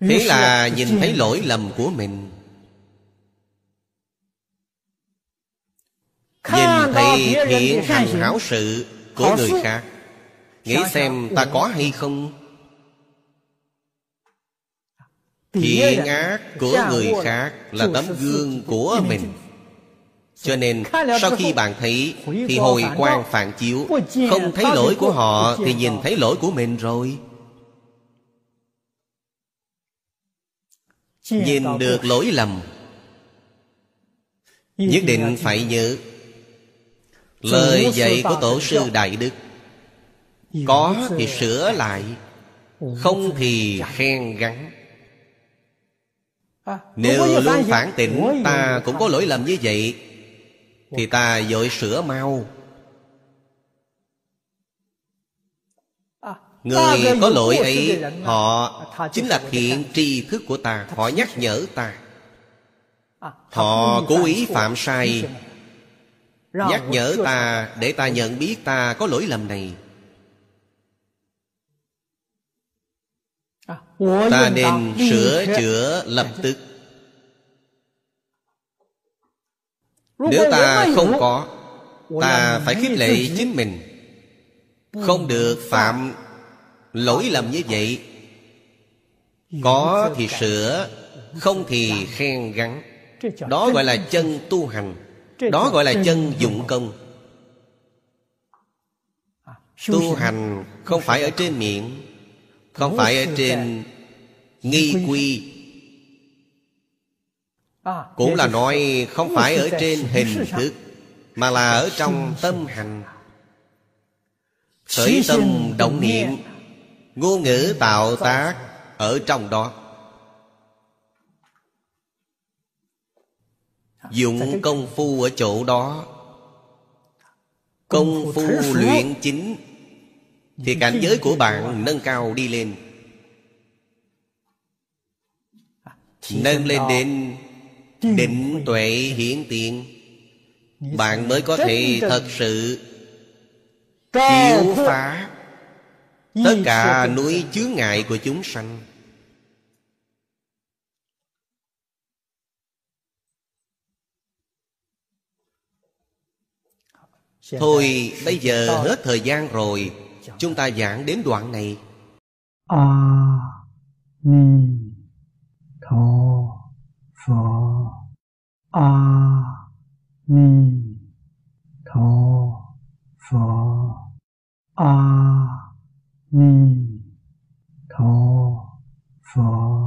Thế là nhìn thấy lỗi lầm của mình. Nhìn thấy thiện hành hảo sự của người khác. Nghĩ xem ta có hay không? Thiện ác của người khác là tấm gương của mình. Cho nên sau khi bạn thấy Thì hồi quang phản chiếu Không thấy lỗi của họ Thì nhìn thấy lỗi của mình rồi Nhìn được lỗi lầm. Nhất định phải nhớ. Lời dạy của Tổ sư Đại Đức. Có thì sửa lại. Không thì khen gắn. À, Nếu luôn phản tỉnh Ta cũng có lỗi lầm như vậy Thì ta dội sửa mau Người có lỗi ấy Họ chính là thiện tri thức của ta Họ nhắc nhở ta. Họ cố ý phạm sai. Nhắc nhở ta Để ta nhận biết ta có lỗi lầm này. Ta nên sửa chữa lập tức. Nếu ta không có Ta phải khích lệ chính mình. Không được phạm Lỗi lầm như vậy, Có thì sửa, Không thì khen gắn. Đó gọi là chân tu hành, Đó gọi là chân dụng công. Tu hành không phải ở trên miệng, Không phải ở trên nghi quy. Cũng là nói không phải ở trên hình thức, Mà là ở trong tâm hành. Khởi tâm động niệm Ngôn ngữ tạo tác Ở trong đó. Dụng công phu ở chỗ đó. Công phu luyện chính. Thì cảnh giới của bạn nâng cao đi lên. Nâng lên đến Định tuệ hiển tiền. Bạn mới có thể thật sự Chịu phá tất cả núi chướng ngại của chúng sanh. Thôi bây giờ hết thời gian rồi. Chúng ta giảng đến đoạn này. A ni tho phở a ni tho phở a 弥陀佛。